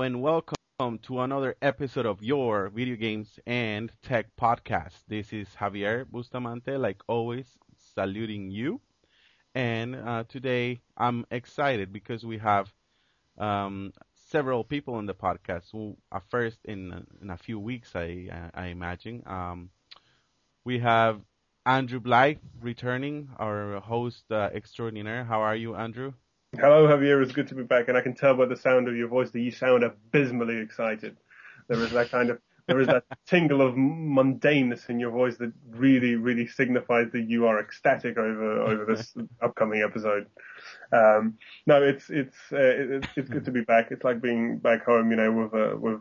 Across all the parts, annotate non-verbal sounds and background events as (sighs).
And welcome to another episode of your video games and tech podcast. This is Javier Bustamante, like always, saluting you. And uh, today I'm excited because we have um, several people on the podcast. Who are first in in a few weeks, I I imagine. Um, we have Andrew Blythe returning, our host uh, extraordinaire. How are you, Andrew? Hello, Javier. It's good to be back, and I can tell by the sound of your voice that you sound abysmally excited. There is that kind of there is that (laughs) tingle of mundaneness in your voice that really, really signifies that you are ecstatic over over this (laughs) upcoming episode. Um, no, it's it's uh, it's it's good to be back. It's like being back home, you know, with uh, with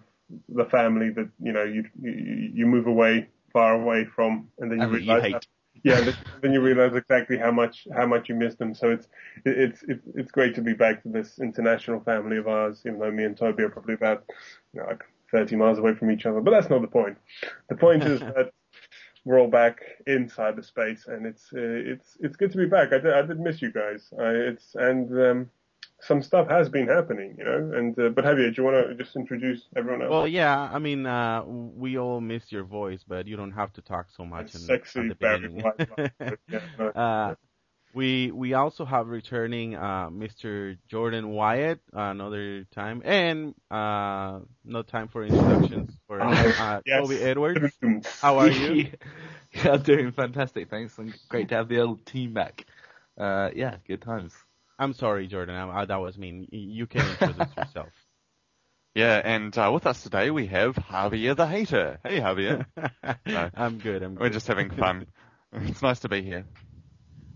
the family that you know you you, you move away far away from, and then you realize. You yeah, then you realize exactly how much how much you miss them. So it's it's it's it's great to be back to this international family of ours. Even though me and Toby are probably about you know, like 30 miles away from each other, but that's not the point. The point is (laughs) that we're all back in cyberspace, and it's uh, it's it's good to be back. I did, I did miss you guys. I, it's and um, some stuff has been happening, you know. And uh, but Javier, do you want to just introduce everyone else? Well, yeah. I mean, uh, we all miss your voice, but you don't have to talk so much. In, sexy, Barry yeah, (laughs) no, uh, we we also have returning uh, Mr. Jordan Wyatt another time, and uh, no time for introductions for uh, (laughs) yes. Toby Edwards. How are you? (laughs) yeah, I'm doing fantastic, thanks. And great to have the old team back. Uh, yeah, good times. I'm sorry, Jordan. I, I, that was mean. You can introduce (laughs) yourself. Yeah, and uh, with us today we have Javier the Hater. Hey, Javier. no, (laughs) I'm good. I'm. We're just having fun. (laughs) it's nice to be here.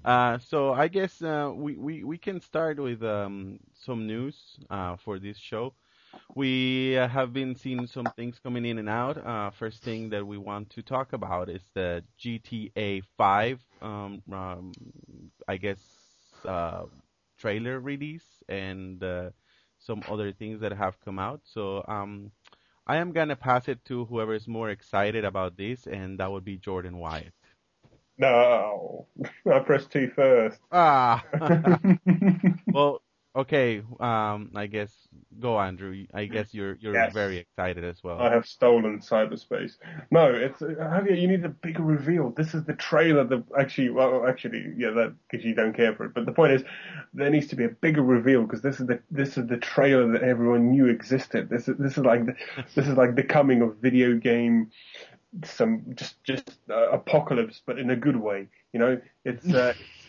Uh, so I guess uh, we, we we can start with um, some news uh, for this show. We have been seeing some things coming in and out. Uh, first thing that we want to talk about is the GTA 5. Um, um, I guess uh, trailer release and uh, some other things that have come out. So um, I am gonna pass it to whoever is more excited about this, and that would be Jordan Wyatt. No, (laughs) I pressed T first. Ah. (laughs) (laughs) well, okay. Um, I guess go, Andrew. I guess you're you're yes. very excited as well. I have stolen cyberspace. No, it's have you? You need a bigger reveal. This is the trailer that actually, well, actually, yeah, that because you don't care for it. But the point is, there needs to be a bigger reveal because this is the this is the trailer that everyone knew existed. This is this is like the, (laughs) this is like the coming of video game some just just uh, apocalypse, but in a good way. You know, it's uh, (laughs)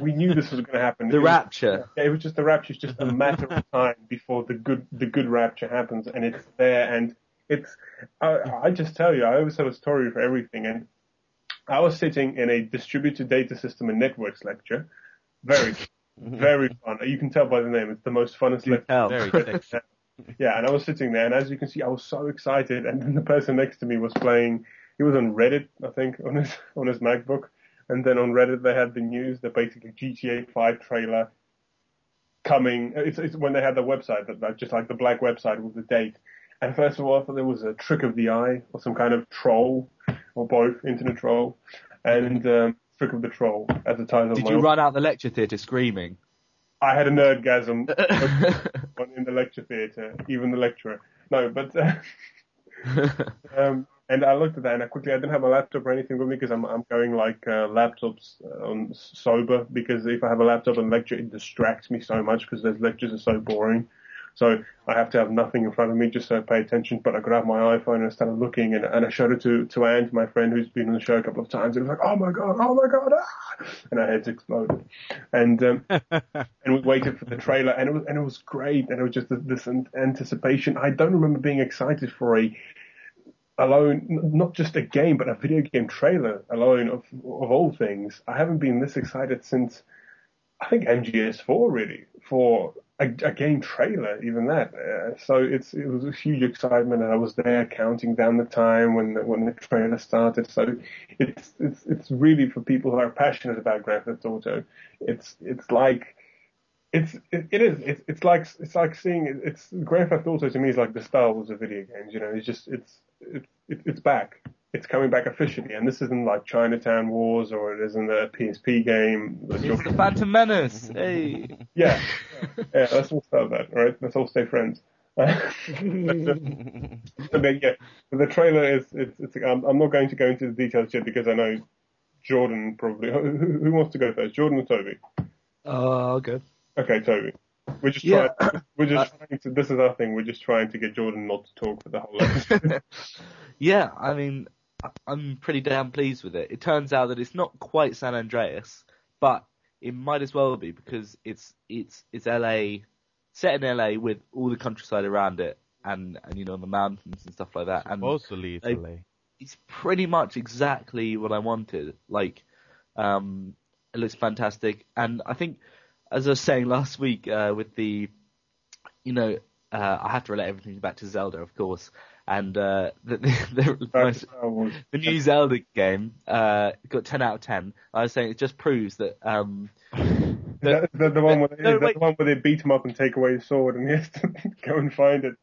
we knew this was going to happen. The it rapture. Was, it was just the rapture. It's just a matter of time before the good the good rapture happens, and it's there. And it's I, I just tell you, I always have a story for everything. And I was sitting in a distributed data system and networks lecture. Very mm-hmm. very fun. You can tell by the name. It's the most funnest lecture. Very (laughs) yeah, and I was sitting there, and as you can see, I was so excited. And then the person next to me was playing. He was on Reddit, I think, on his on his MacBook, and then on Reddit they had the news that basically GTA 5 trailer coming. It's, it's when they had the website, that just like the black website with the date. And first of all, I thought there was a trick of the eye or some kind of troll, or both, internet troll, and um, trick of the troll at the time. Did you run out the lecture theatre screaming? I had a nerdgasm (laughs) in the lecture theatre, even the lecturer. No, but uh, (laughs) um, and I looked at that and I quickly, I didn't have a laptop or anything with me because I'm, I'm going like, uh, laptops on sober because if I have a laptop and lecture, it distracts me so much because those lectures are so boring. So I have to have nothing in front of me just to pay attention. But I grabbed my iPhone and I started looking and, and I showed it to, to Ant, my friend who's been on the show a couple of times. And it was like, oh my God, oh my God. Ah! And our heads exploded. And, um, (laughs) and we waited for the trailer and it was, and it was great. And it was just this anticipation. I don't remember being excited for a, alone, not just a game, but a video game trailer alone of, of all things. I haven't been this excited since, I think MGS4 really, for a, a game trailer, even that. Uh, so it's, it was a huge excitement and I was there counting down the time when the, when the trailer started. So it's, it's, it's really for people who are passionate about Grand Theft Auto. It's, it's like, it's it, it is it's it's like it's like seeing it's Grand Theft Auto to me is like the Star Wars of video games. You know, it's just it's it, it, it's back. It's coming back officially, and this isn't like Chinatown Wars or it isn't a PSP game. It's the Phantom Menace. (laughs) hey. Yeah, yeah. Let's all start that, all right? Let's all stay friends. Uh, but, uh, but yeah, but the trailer is it's, it's I'm, I'm not going to go into the details yet because I know Jordan probably who, who wants to go first, Jordan or Toby? Oh, good. Okay, Toby. We're just Yeah. trying. We're just trying to. This is our thing. We're just trying to get Jordan not to talk for the whole episode. (laughs) yeah, I mean, I- I'm pretty damn pleased with it. It turns out that it's not quite San Andreas, but it might as well be because it's it's it's LA, set in LA with all the countryside around it, and and you know the mountains and stuff like that. And Supposedly it's They- LA. it's pretty much exactly what I wanted. Like, um, it looks fantastic, and I think, as I was saying last week, uh, with the, you know, uh, I have to relate everything back to Zelda, of course, and uh, the, the, the, (laughs) most, the new Zelda game uh, got 10 out of 10. I was saying it just proves that. Um, that, that the one where they, No, the one where they beat him up and take away his sword and he has to (laughs) go and find it?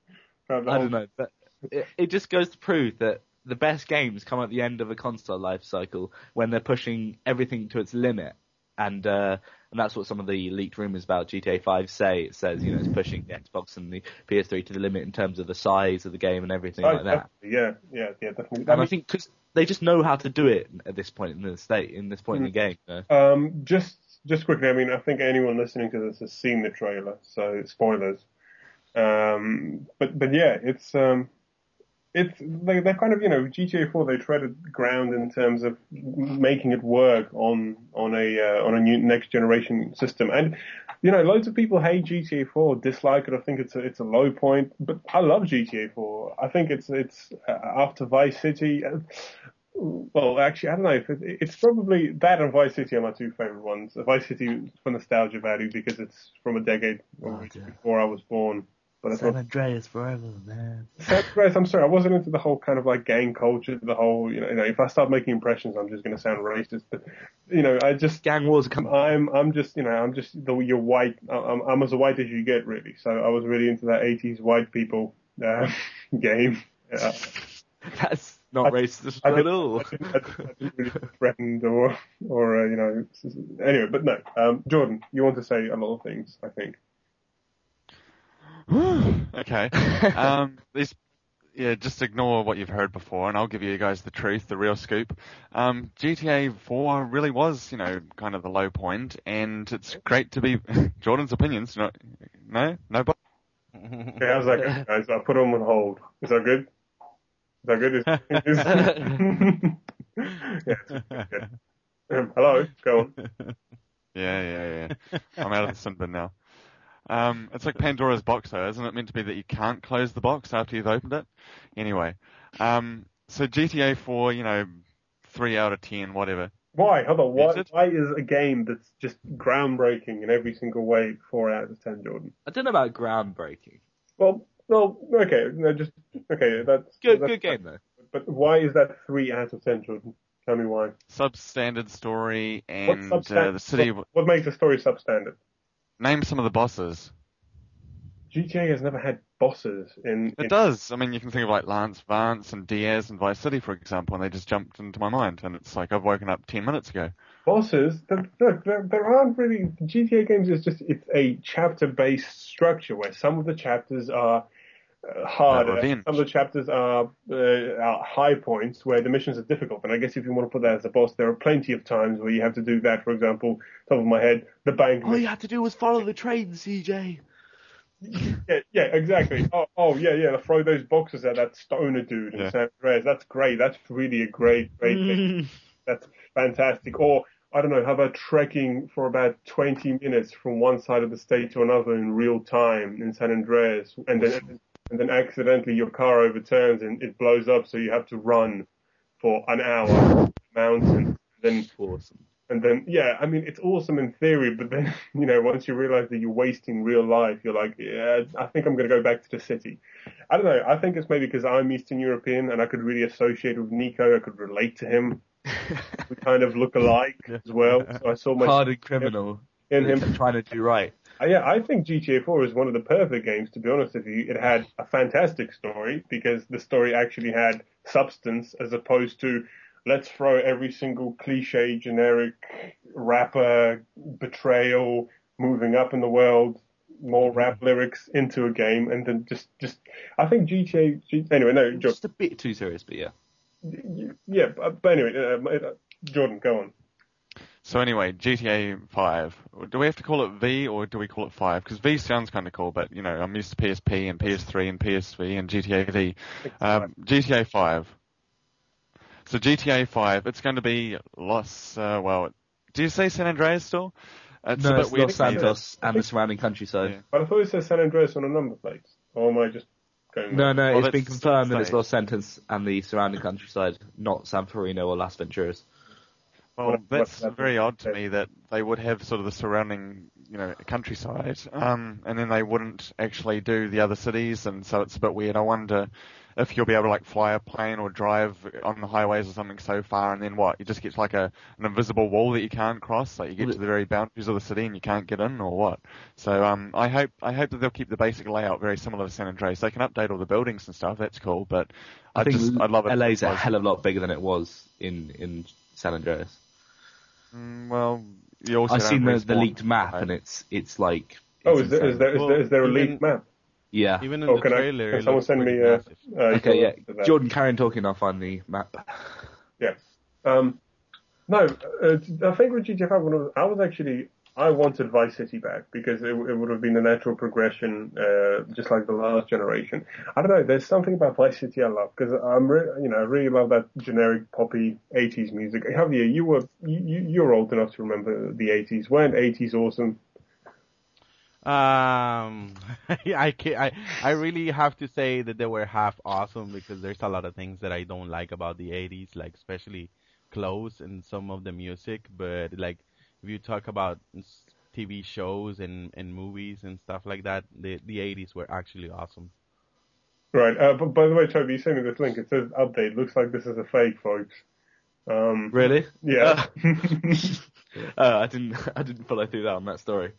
I don't know, but it, it just goes to prove that the best games come at the end of a console life cycle when they're pushing everything to its limit, and uh, and that's what some of the leaked rumors about GTA 5 say. It says you know it's pushing the Xbox and the PS3 to the limit in terms of the size of the game and everything Oh, like that. Yeah, yeah, yeah, definitely. And I think because they just know how to do it at this point in the state, in this point in the game. you know? Um, just just quickly, I mean, I think anyone listening to this has seen the trailer, so spoilers. Um, but but yeah, it's um, it's they they're kind of you know GTA 4 they treaded ground in terms of making it work on on a uh, on a new next generation system, and you know loads of people hate GTA 4, dislike it, I think it's a it's a low point, but I love GTA 4. I think it's it's uh, after Vice City. Uh, well, actually, I don't know. If it, it's probably that and Vice City are my two favorite ones. Vice City for nostalgia value because it's from a decade Oh, before I was born. But I San thought, Andreas forever, man. San Andreas, I'm sorry, I wasn't into the whole kind of like gang culture, the whole, you know, you know if I start making impressions, I'm just going to sound racist. But, you know, I just, Gang wars are coming. I'm, I'm just, you know, I'm just the you're white. I'm, I'm as white as you get, really. So I was really into that 80s white people uh, (laughs) game. Uh, (laughs) That's not I- racist I at didn't- all. I didn't, I didn't, I didn't really feel threatened or, or uh, you know, s- s- anyway. But no, um, Jordan, you want to say a lot of things, I think. (sighs) okay. (laughs) Um, these, yeah, just ignore what you've heard before, and I'll give you guys the truth, the real scoop. Um, GTA 4 really was, you know, kind of the low point, and it's great to be (laughs) Jordan's opinions. No, no, no. But Okay, how's that going, guys? I put them on hold. Is that good? Is that good? Is, is, (laughs) yeah, good. Um, hello, go on. yeah, yeah, yeah. I'm out of the sin bin now. Um, it's like Pandora's box, though, isn't it? Meant to be that you can't close the box after you've opened it. Anyway, um, so GTA 4, you know, three out of ten, whatever. Why? Hold on. Why, Is why is a game that's just groundbreaking in every single way four out of ten, Jordan? I don't know about groundbreaking. Well, well, okay, no, just okay. That's Good, that's, good game though. But why is that three out of ten, Jordan? Tell me why. Substandard story What's and substan- uh, the city. What, what makes a story substandard? Name some of the bosses. GTA has never had bosses in. It in does. I mean, you can think of like Lance Vance and Diaz and Vice City, for example, and they just jumped into my mind. And it's like I've woken up ten minutes ago. bosses. There, look, there, there aren't really GTA games. Is just it's a chapter-based structure where some of the chapters are harder, some of the chapters are, uh, are high points where the missions are difficult. And I guess if you want to put that as a boss, there are plenty of times where you have to do that. For example, top of my head, the bank. All you had to do was follow the train, CJ. Yeah, yeah, exactly. Oh, oh, yeah, yeah. Throw those boxes at that stoner dude in Yeah. San Andreas. That's great. That's really a great, great thing. That's fantastic. Or I don't know, how about trekking for about 20 minutes from one side of the state to another in real time in San Andreas, and then and then accidentally your car overturns and it blows up, so you have to run for an hour mountain. Then awesome. and then, yeah, I mean, it's awesome in theory, but then, (laughs) you know, once you realize that you're wasting real life, you're like, yeah, I think I'm going to go back to the city. I don't know. I think it's maybe because I'm Eastern European and I could really associate with Niko. I could relate to him. (laughs) we kind of look alike as well. So I saw my Hardened criminal in him. trying to do right. Uh, yeah, I think GTA 4 is one of the perfect games, to be honest with you. It had a fantastic story because the story actually had substance as opposed to let's throw every single cliche, generic rapper, betrayal, moving up in the world more rap lyrics into a game, and then just just I think GTA. Anyway, no, Just a bit too serious, but yeah. yeah, but, but anyway, uh, uh, Jordan, go on. So anyway, GTA 5. Do we have to call it V or do we call it 5? Because V sounds kind of cool, but you know, I'm used to PSP and PS3 and PSV and GTA V. Um, GTA 5. So GTA 5, it's going to be Los, uh, well, do you say San Andreas still? It's no, a bit it's weird Los to me Santos and the surrounding countryside. Yeah. But I thought it said San Andreas on a number plate. Or am I just going? No, no, Well, it's been confirmed that it's safe. Los Santos and the surrounding countryside, not San Fierro or Las Venturas. Well, What- that's that very odd to me that they would have sort of the surrounding, you know, countryside, um, and then they wouldn't actually do the other cities, and so it's a bit weird. I wonder if you'll be able to like fly a plane or drive on the highways or something so far, and then what? You just get like a an invisible wall that you can't cross, like you get to the very boundaries of the city and you can't get in, or what? So um, I hope I hope that they'll keep the basic layout very similar to San Andreas. They can update all the buildings and stuff. That's cool, but I, I, think just I'd love it. LA's a hell of a lot bigger than it was in, in San Andreas. Mm, well, you also I've seen the, the leaked map right? and it's it's like Oh, is there, is there, is, there, is there a leaked map? Yeah. Even in Oh, the can I- can someone send me, uh, massive. Uh, Okay, yeah. Jordan, carry on talking. off on the map. (laughs) Yeah. Um, no, uh, I think with GTA 5, I was, I was actually, I wanted Vice City back because it, it would have been a natural progression, uh, just like the last generation. I don't know, there's something about Vice City I love because I'm, re- you know, I really love that generic poppy 80s music. Javier, you were, you, you- you're old enough to remember the 80s. Weren't 80s awesome? Um, (laughs) I, ca I I really have to say that they were half awesome because there's a lot of things that I don't like about the 80s, like especially clothes and some of the music. But like if you talk about TV shows and and movies and stuff like that, the the 80s were actually awesome. Right. Uh, but by the way, Toby, you sent me this link. It says update. Looks like this is a fake, folks. Um, Really? yeah. (laughs) Uh, I didn't (laughs) I didn't follow through that on that story.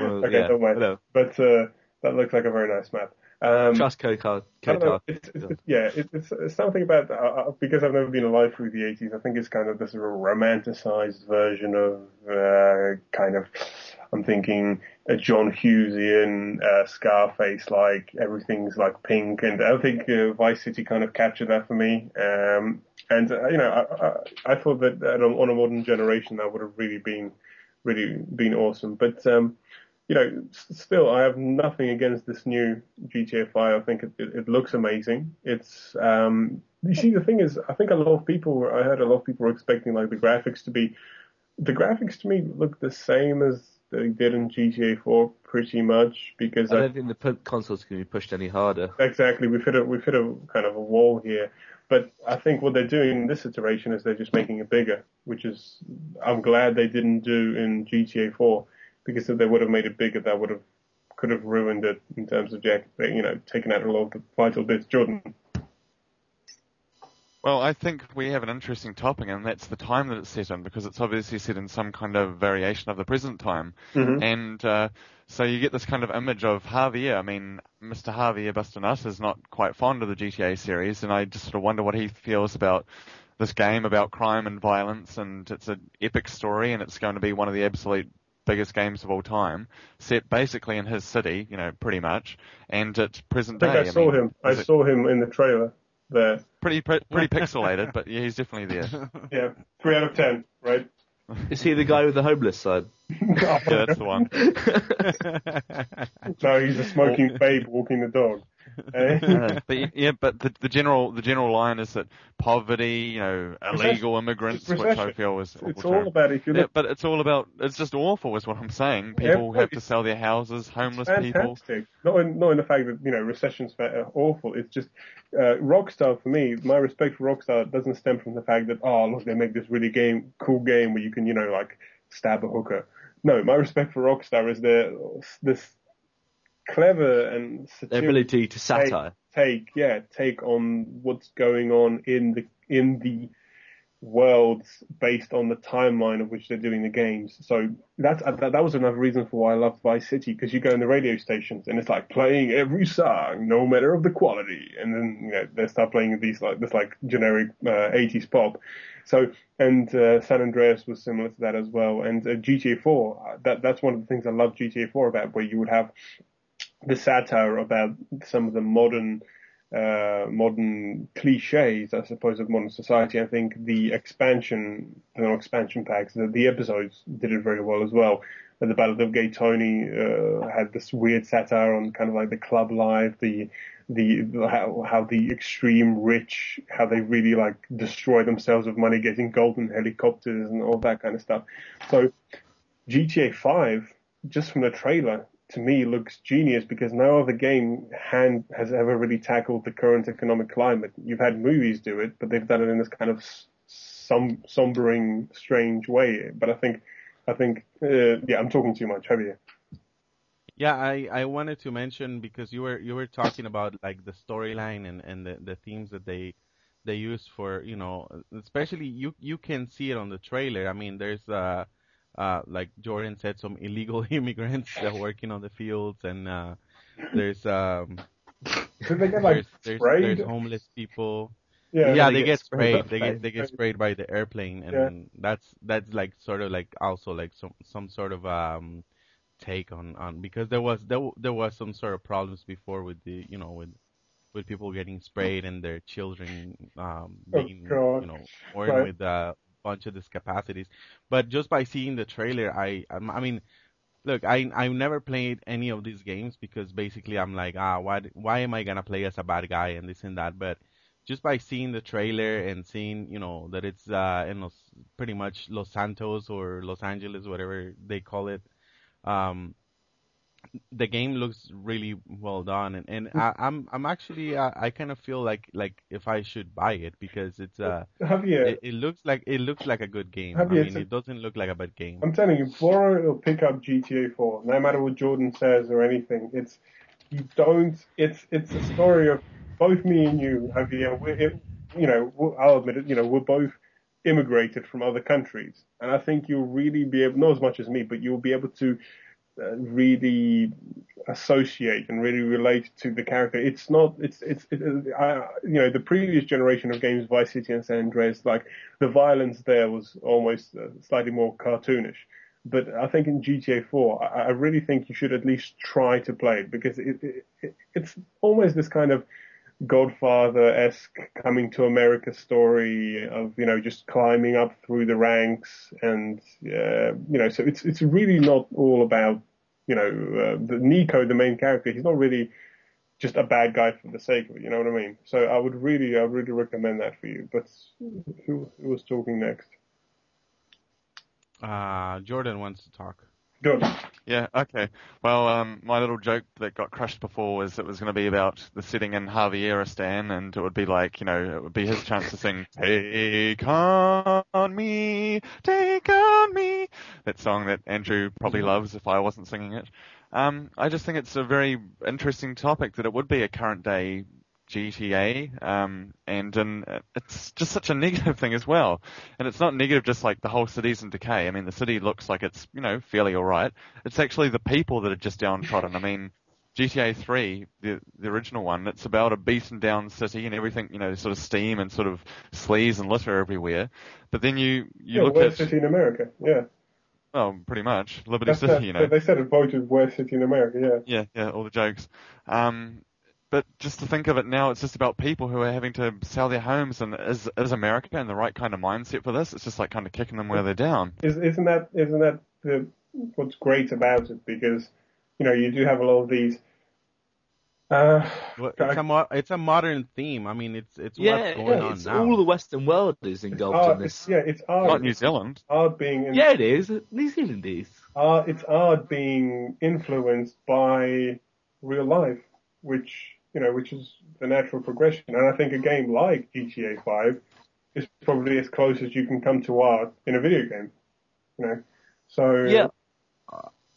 Well, okay, yeah, don't mind. whatever. But uh, that looks like a very nice map. Um, Trust code card. I don't Code card. It's, it's, it's, yeah, it, it's, it's something about uh, uh, because I've never been alive through the 80s. I think it's kind of this romanticized version of uh, kind of. I'm thinking a John Hughesian uh, Scarface, like everything's like pink, and I think uh, Vice City kind of captured that for me. Um, and uh, you know, I, I, I thought that uh, on a modern generation that would have really been, really been awesome. But um, you know, still, I have nothing against this new GTA 5. I think it, it, it looks amazing. It's, um, you see, the thing is, I think a lot of people were, I heard a lot of people were expecting like the graphics to be, the graphics to me look the same as they did in GTA 4 pretty much because I I, don't think the console's going to be pushed any harder. exactly we've hit a, we've hit a kind of a wall here. But I think what they're doing in this iteration is they're just making it bigger, which is, I'm glad they didn't do in GTA 4 because if they would have made it bigger, that would have could have ruined it in terms of Jack, you know, taking out a lot of the vital bits. Jordan, Well, I think we have an interesting topic, and that's the time that it's set in, because it's obviously set in some kind of variation of the present time. Mhm. And uh, so you get this kind of image of Javier. I mean, Mr. Javier Bastonus is not quite fond of the GTA series, and I just sort of wonder what he feels about this game about crime and violence, and it's an epic story, and it's going to be one of the absolute biggest games of all time, set basically in his city, you know, pretty much, and at present I think day. I saw mean, him. I is it saw him in the trailer there. Pretty pretty, pretty (laughs) pixelated, but yeah, he's definitely there. Yeah, three out of ten, right? Is he the guy with the homeless side? Yeah, that's the one. (laughs) no, he's a smoking babe walking the dog. Eh? (laughs) But yeah, but the, the general the general line is that poverty, you know, illegal immigrants, which I feel was it's all term. about if you Yeah, but it's all about it's just awful, is what I'm saying. People Yeah, have to sell their houses, homeless people. Not in, not in the fact that you know recessions are awful. It's just uh, Rockstar for me. My respect for Rockstar doesn't stem from the fact that oh look they make this really game cool game where you can you know like stab a hooker. No, my respect for Rockstar is their this clever and Their ability to satire. take yeah take on what's going on in the in the worlds based on the timeline of which they're doing the games. So that's that, that was another reason for why I loved Vice City because you go in the radio stations and it's like playing every song, no matter of the quality, and then you know they start playing these like this like generic uh, 80s pop. So and uh, San Andreas was similar to that as well, and uh, GTA 4. uh, That that's one of the things I love GTA 4 about, where you would have the satire about some of the modern uh, modern cliches, I suppose, of modern society. I think the expansion, no expansion packs, the, the episodes did it very well as well. But the Ballad of Gay Tony uh, had this weird satire on kind of like the club life, the the how, how the extreme rich, how they really like destroy themselves with money, getting golden helicopters and all that kind of stuff. So GTA 5, just from the trailer, to me looks genius because no other game hand has ever really tackled the current economic climate. You've had movies do it, but they've done it in this kind of sombering, strange way. But I think, I think, uh, yeah, I'm talking too much. Have you? Yeah, I, I wanted to mention because you were you were talking about like the storyline and, and the, the themes that they they use for you know especially you you can see it on the trailer. I mean there's uh uh like Jordan said some illegal (laughs) immigrants that are working on the fields and uh there's um they get like there's, there's, sprayed? there's homeless people. yeah, Yeah, they they get sprayed sprayed. They get they get sprayed by the airplane, and Yeah. that's that's like sort of like also like some some sort of um take on on because there was there there was some sort of problems before with the you know with with people getting sprayed and their children um Oh, being God. you know born Right. with a bunch of these capacities. But just by seeing the trailer, I I mean. Look, I I've never played any of these games because basically I'm like ah why why am I gonna play as a bad guy and this and that but just by seeing the trailer and seeing, you know, that it's uh, in Los, pretty much Los Santos or Los Angeles, whatever they call it, um, the game looks really well done, and, and I, I'm I'm actually uh, I kind of feel like like if I should buy it because it's uh you? it, it looks like it looks like a good game. I Have you- mean, it doesn't look like a bad game. I'm telling you, borrow or pick up GTA 4. No matter what Jordan says or anything, it's you don't. It's it's a story of both me and you, Javier. We're, it, you know, I'll admit it. You know, we're both immigrated from other countries, and I think you'll really be able, not as much as me, but you'll be able to really associate and really relate to the character. It's not. It's it's. It, I, you know, the previous generation of games, Vice City and San Andreas, like the violence there was almost uh, slightly more cartoonish. But I think in GTA 4, I, I really think you should at least try to play it because it, it it's almost this kind of Godfather-esque coming to America story of you know just climbing up through the ranks and uh, you know so it's it's really not all about you know uh, the Niko the main character he's not really just a bad guy for the sake of it you know what I mean so I would really I would really recommend that for you but who, who was talking next Uh, Jordan wants to talk. Good Yeah, okay. Well, um, my little joke that got crushed before was it was going to be about the sitting in Javieristan, and it would be like, you know, it would be his chance to sing "Take on me, take on me," that song that Andrew probably loves if I wasn't singing it. Um, I just think it's a very interesting topic that it would be a current day GTA, um, and um, it's just such a negative (laughs) thing as well. And it's not negative just like the whole city's in decay. I mean, the city looks like it's, you know, fairly alright. It's actually the people that are just downtrodden. I mean, GTA 3, the, the original one, it's about a beaten down city and everything, you know, sort of steam and sort of sleaze and litter everywhere. But then you, you yeah, look worst at, city in America yeah well, pretty much, Liberty That's City, the- you know. they said it voted worst city in America yeah Yeah, yeah, all the jokes. Um, but just to think of it now, it's just about people who are having to sell their homes, and is is America in the right kind of mindset for this? It's just like kind of kicking them where they're down. Is, isn't that isn't that the, what's great about it? Because you know you do have a lot of these. Uh, Well, It's a mo- it's a modern theme. I mean, it's it's Yeah, what's going yeah, on it's now. all the Western world is engulfed art, in it's, this. yeah, it's art. Not New Zealand. art being in, Yeah, it is. New Zealand is. art, it's art being influenced by real life, which you know, which is the natural progression. And I think a game like GTA 5 is probably as close as you can come to art in a video game. You know, so Yeah.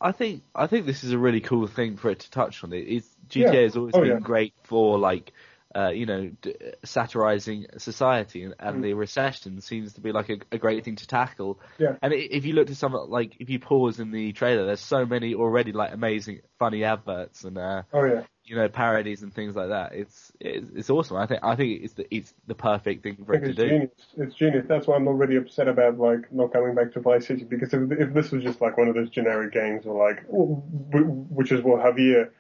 I think I think this is a really cool thing for it to touch on. It is GTA Yeah. has always Oh, been yeah. great for like uh, you know, d- satirizing society and, and the recession seems to be like a, a great thing to tackle. Yeah. And if you look at some, like, if you pause in the trailer, there's so many already like amazing, funny adverts and, uh, Oh yeah. you know, parodies and things like that. It's, it's, it's awesome. I think, I think it's the, it's the perfect thing for it to it's do. genius. It's genius. That's why I'm not really upset about like not coming back to Vice City because if, if this was just like one of those generic games or like, which is what Javier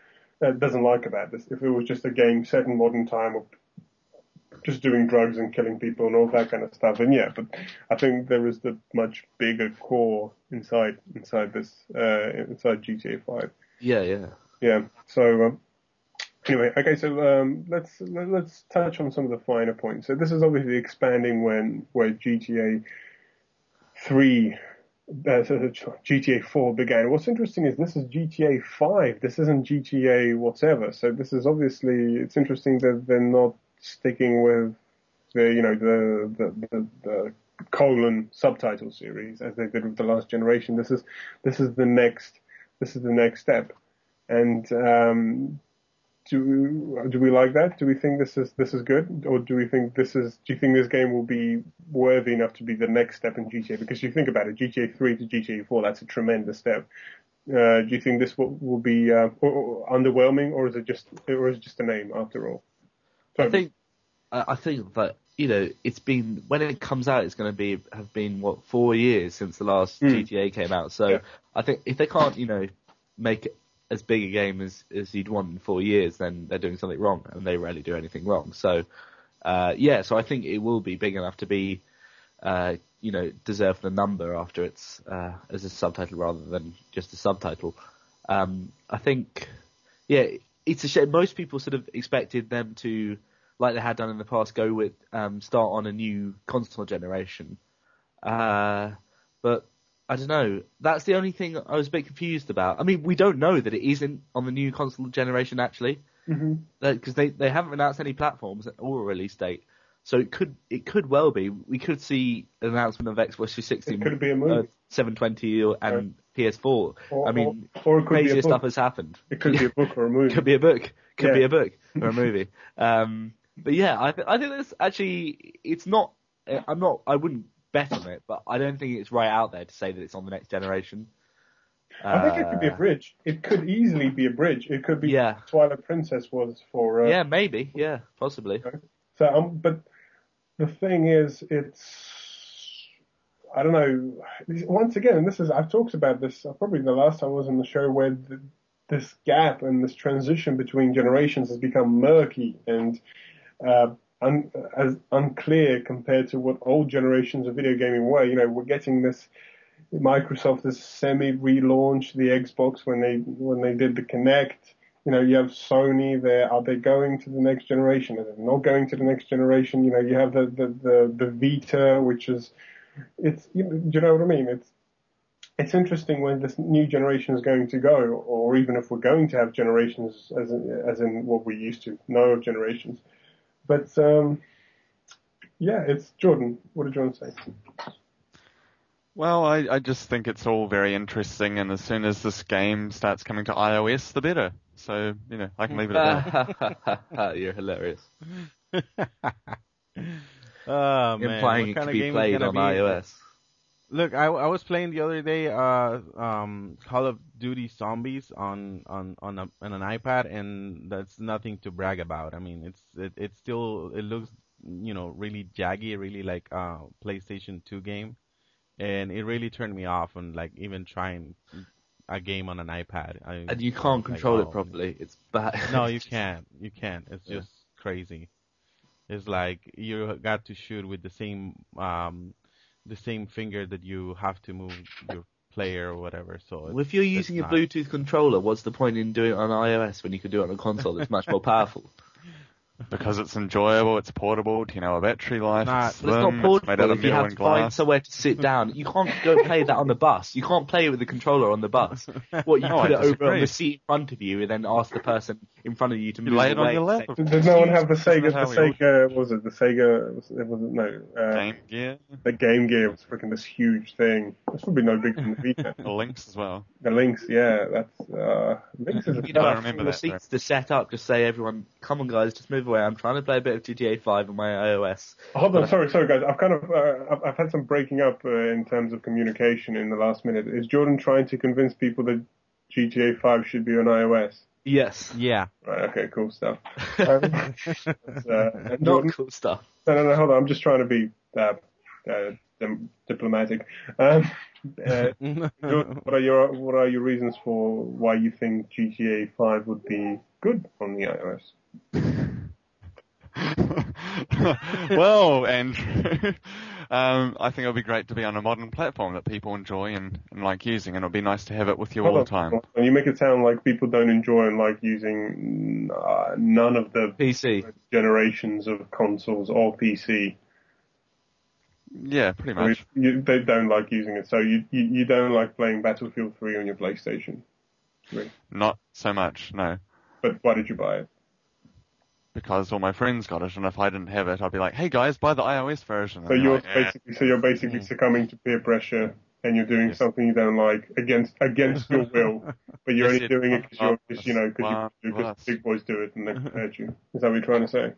uh, doesn't like about this, if it was just a game set in modern time of just doing drugs and killing people and all that kind of stuff, then yeah. But I think there is the much bigger core inside inside this uh, inside GTA 5. Yeah, yeah. Yeah. So um, anyway, okay. So um, let's let's touch on some of the finer points. So this is obviously expanding when where GTA three. Uh, GTA 4 began. What's interesting is this is GTA 5. This isn't GTA whatever. So this is obviously it's interesting that they're not sticking with the you know the the, the, the colon subtitle series as they did with the last generation. This is this is the next this is the next step. And um, do do we like that? Do we think this is this is good, or do we think this is? Do you think this game will be worthy enough to be the next step in GTA? Because you think about it, GTA 3 to GTA 4, that's a tremendous step. Uh, do you think this will, will be uh, underwhelming, or is it just or is it just a name after all? I think, I I think that you know it's been when it comes out, it's going to be have been what four years since the last Mm. GTA came out. So Yeah. I think if they can't, you know, make it as big a game as as you'd want in four years, then they're doing something wrong, and they rarely do anything wrong. So uh, yeah, so I think it will be big enough to be. Uh, you know, deserve the number after it's uh, as a subtitle rather than just a subtitle. Um, I think, yeah, it's a shame. Most people sort of expected them to, like they had done in the past, go with um, start on a new console generation. Uh, but I don't know. That's the only thing I was a bit confused about. I mean, we don't know that it isn't on the new console generation actually, because they they haven't announced any platforms or a release date. So it could it could well be we could see an announcement of Xbox 360, It could be a uh, 720 or, and PS4. Or- I mean, or- or it could be a crazier stuff has happened. It could be a book or a movie. (laughs) Could be a book. Could Yeah. be a book or a movie. (laughs) Um, but yeah, I, th- I think that's actually, it's not, I'm not, I wouldn't bet on it, but I don't think it's right out there to say that it's on the next generation. I think it could be a Uh, bridge. It could easily be a bridge. It could be Yeah. Twilight Princess was for. Uh, Yeah, maybe. Yeah, possibly. So, um, but the thing is, it's I don't know. Once again, this is I've talked about this uh, probably the last time I was on the show where the, this gap and this transition between generations has become murky and uh, un, as unclear compared to what old generations of video gaming were. You know, we're getting this. Microsoft has semi relaunched the Xbox when they when they did the Kinect. You know, you have Sony there. Are they going to the next generation? Are they not going to the next generation? You know, you have the the the, the Vita, which is it's you know, do you know what I mean? It's it's interesting when this new generation is going to go, or even if we're going to have generations as in, as in what we used to know of generations. But um, yeah, it's Jordan. What did you want to say? Well, I, I just think it's all very interesting, and as soon as this game starts coming to iOS, the better. So, you know, I can leave it at that. (laughs) You're hilarious. (laughs) Oh man, Implying what it kind could of be game is played gonna on be? iOS. Look, I, I was playing the other day uh um Call of Duty Zombies on on on, a, on an iPad, and that's nothing to brag about. I mean, it's it, it's still it looks you know really jaggy, really like uh PlayStation 2 game, and it really turned me off on like even trying a game on an iPad. I, And you can't like, control oh, it properly. It's bad. no, (laughs) you can't. You can't. It's Yeah. just crazy. It's like you got to shoot with the same um the same finger that you have to move your player or whatever. So Well, if you're using a not- Bluetooth controller, what's the point in doing it on iOS when you could do it on a console that's much more (laughs) powerful? Because it's enjoyable, it's portable, you know, a battery life, Nah, it's But it's slim, not it's portable made out of if you metal have and to find somewhere to sit down. You can't go play that on the bus. You can't play it with the controller on the bus. What, you (laughs) No, put I it over on the seat in front of you and then ask the person in front of you to You move lay it on away. your lap. Does does no one have the Sega? The how we all- Sega what was it the Sega? Was it, was it no? Uh, Game Gear, The Game Gear was freaking this huge thing. This would be no bigger than the Vita. (laughs) the Lynx as well. the Lynx, yeah, that's uh, Lynx is a You know, I I remember the that, seats to set up, just say everyone, come on guys, just move away. I'm trying to play a bit of GTA 5 on my iOS. Hold on, sorry, sorry, guys. I've kind of uh, I've, I've had some breaking up uh, in terms of communication in the last minute. Is Jordan trying to convince people that GTA 5 should be on iOS? Yes. Yeah. Right. Okay. Cool stuff. (laughs) Um, (laughs) uh, and Not cool stuff. no, no, no. Hold on. I'm just trying to be uh, uh, dim- diplomatic. Um, uh, (laughs) Jordan, what are your what are your reasons for why you think GTA 5 would be good on the iOS? (laughs) well, Andrew, (laughs) um, I think it would be great to be on a modern platform that people enjoy and, and like using, and it would be nice to have it with you all the time. And you make it sound like people don't enjoy and like using uh, none of the PC. generations of consoles or PC. Yeah, pretty much. I mean, much. you, they don't like using it, so you, you you don't like playing Battlefield 3 on your PlayStation. Not so much, no. But why did you buy it? Because all my friends got it, and if I didn't have it, I'd be like, "Hey guys, buy the iOS version." So And they're you're like, "Eh." basically so you're basically Mm. succumbing to peer pressure and you're doing Yes. something you don't like against against your (laughs) will, but you're only doing it because you're just you know because because us. big boys do it and they hurt you. Is that what you're trying to say?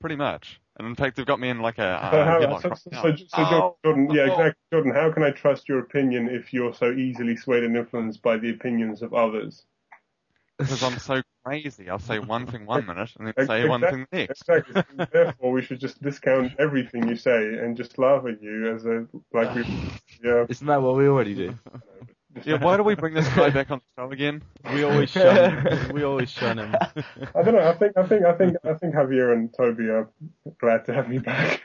Pretty much. And in fact, they've got me in like a So, uh, how, headlock so, right so, now. so, so Oh. Jordan, yeah, Oh. exactly. Jordan, how can I trust your opinion if you're so easily swayed and influenced by the opinions of others? Because I'm so crazy. I'll say one thing one (laughs) minute and then Ex- say one thing exactly, next. Exactly. So Therefore, we should just discount everything you say and just laugh at you as a like we, (sighs) yeah. Isn't that what we already do? (laughs) Yeah, why do we bring this guy back on the show again? We always shun. (laughs) we always shun him. I don't know. I think I think I think I think Javier and Toby are glad to have me back.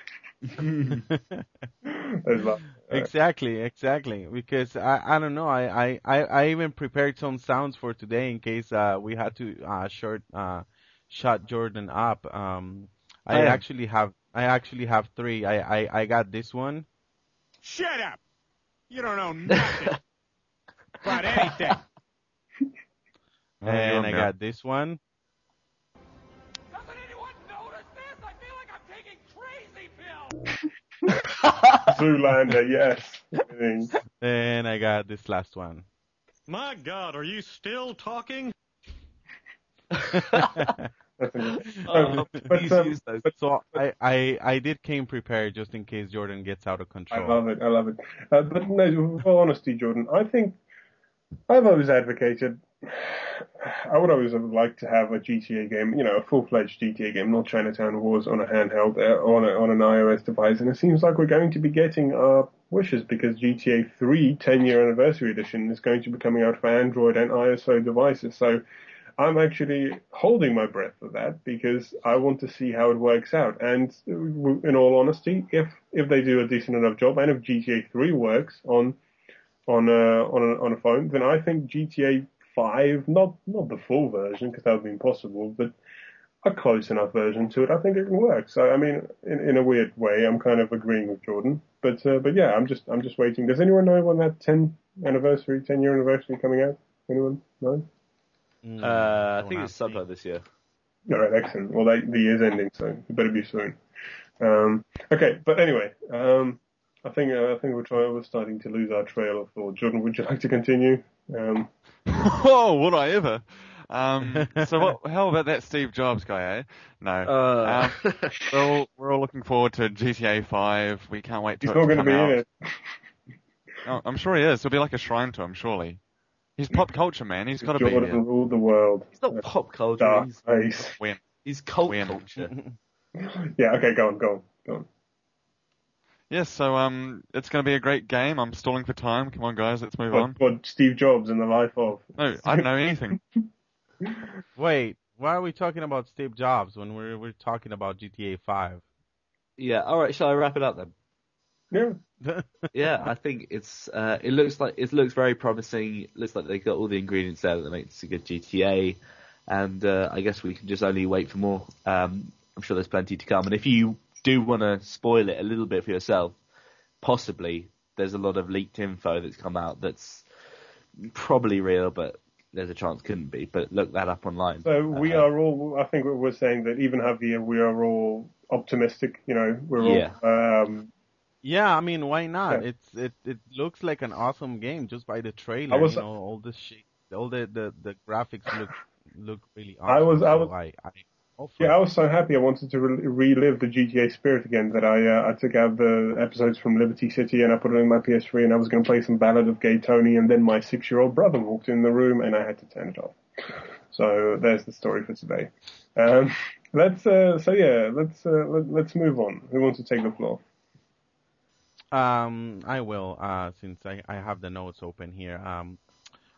There's love. Exactly, exactly. Because I, I don't know. I, I, I, I even prepared some sounds for today in case uh, we had to uh, short uh, shut Jordan up. Um, I Oh, yeah. actually have I actually have three. I, I, I got this one. Shut up! You don't know (laughs) nothing about anything. Oh, you're and I a got this one. (laughs) Zoolander, yes. Winning. And I got this last one. My God, are you still talking? That's. (laughs) Oh, but, (laughs) please um, use those. so I, I, I did came prepared just in case Jordan gets out of control. I love it. I love it. Uh, but no, for honesty, Jordan, I think I've always advocated. I would always have liked to have a GTA game, you know, a full-fledged GTA game, not Chinatown Wars on a handheld, uh, on a, on an iOS device. And it seems like we're going to be getting our wishes because GTA 3 10-year anniversary edition is going to be coming out for Android and iOS devices. So I'm actually holding my breath for that because I want to see how it works out. And uh, in all honesty, if if they do a decent enough job and if GTA 3 works on on a on a, on a phone, then I think GTA 5, not not the full version because that would be impossible, but a close enough version to it, I think it can work. So I mean, in, in a weird way, I'm kind of agreeing with Jordan. But uh, but yeah, I'm just I'm just waiting. Does anyone know when that 10 anniversary, 10 year anniversary coming out? Anyone? No. Mm, Uh, I think it's to. sometime this year. All right, excellent. Well, they, the year's ending, so it better be soon. Um, okay, but anyway, um, I think uh, I think we're trying, we're starting to lose our trail of thought. Jordan, would you like to continue? Um, (laughs) oh, would I ever? Um, (laughs) so what, how about that Steve Jobs guy, eh? No. Uh, Um, (laughs) we're, all, we're all looking forward to GTA 5. We can't wait to he's it not going to be out. in it. Oh, I'm sure he is. It'll be like a shrine to him, surely. He's pop culture, man. He's got to be Jordan here. ruled the world. he's not pop culture. Dark He's, face. When? he's cult When? culture. Yeah. Okay. Go on. Go on. Go on. Yes, so um, it's going to be a great game. I'm stalling for time. Come on, guys, let's move on. What, what Steve Jobs in the life of? No, I don't know anything. (laughs) Wait, why are we talking about Steve Jobs when we're we're talking about GTA 5? Yeah. All right. Shall I wrap it up then? Yeah. (laughs) yeah, I think it's uh, it looks like it looks very promising. It looks like they've got all the ingredients there that makes a good GTA, and uh, I guess we can just only wait for more. Um, I'm sure there's plenty to come. And if you do want to spoil it a little bit for yourself, possibly there's a lot of leaked info that's come out that's probably real, but there's a chance couldn't be. But look that up online. So we Uh, are all. I think we're saying that even Javier, we are all optimistic. You know, we're Yeah. all. Um, Yeah, I mean, why not? Yeah. It's it it looks like an awesome game just by the trailer. I was- you know, all the shit, all the the the graphics look look really I awesome. was- I so was- I, I go for yeah. I was so happy. I wanted to re- relive the GTA spirit again that I uh, I took out the episodes from Liberty City and I put it in my PS3 and I was going to play some Ballad of Gay Tony and then my six year old brother walked in the room and I had to turn it off. So there's the story for today. Um, let's uh, so yeah, let's uh, let, let's move on. Who wants to take the floor? Um, I will, uh, since I, I have the notes open here. Um,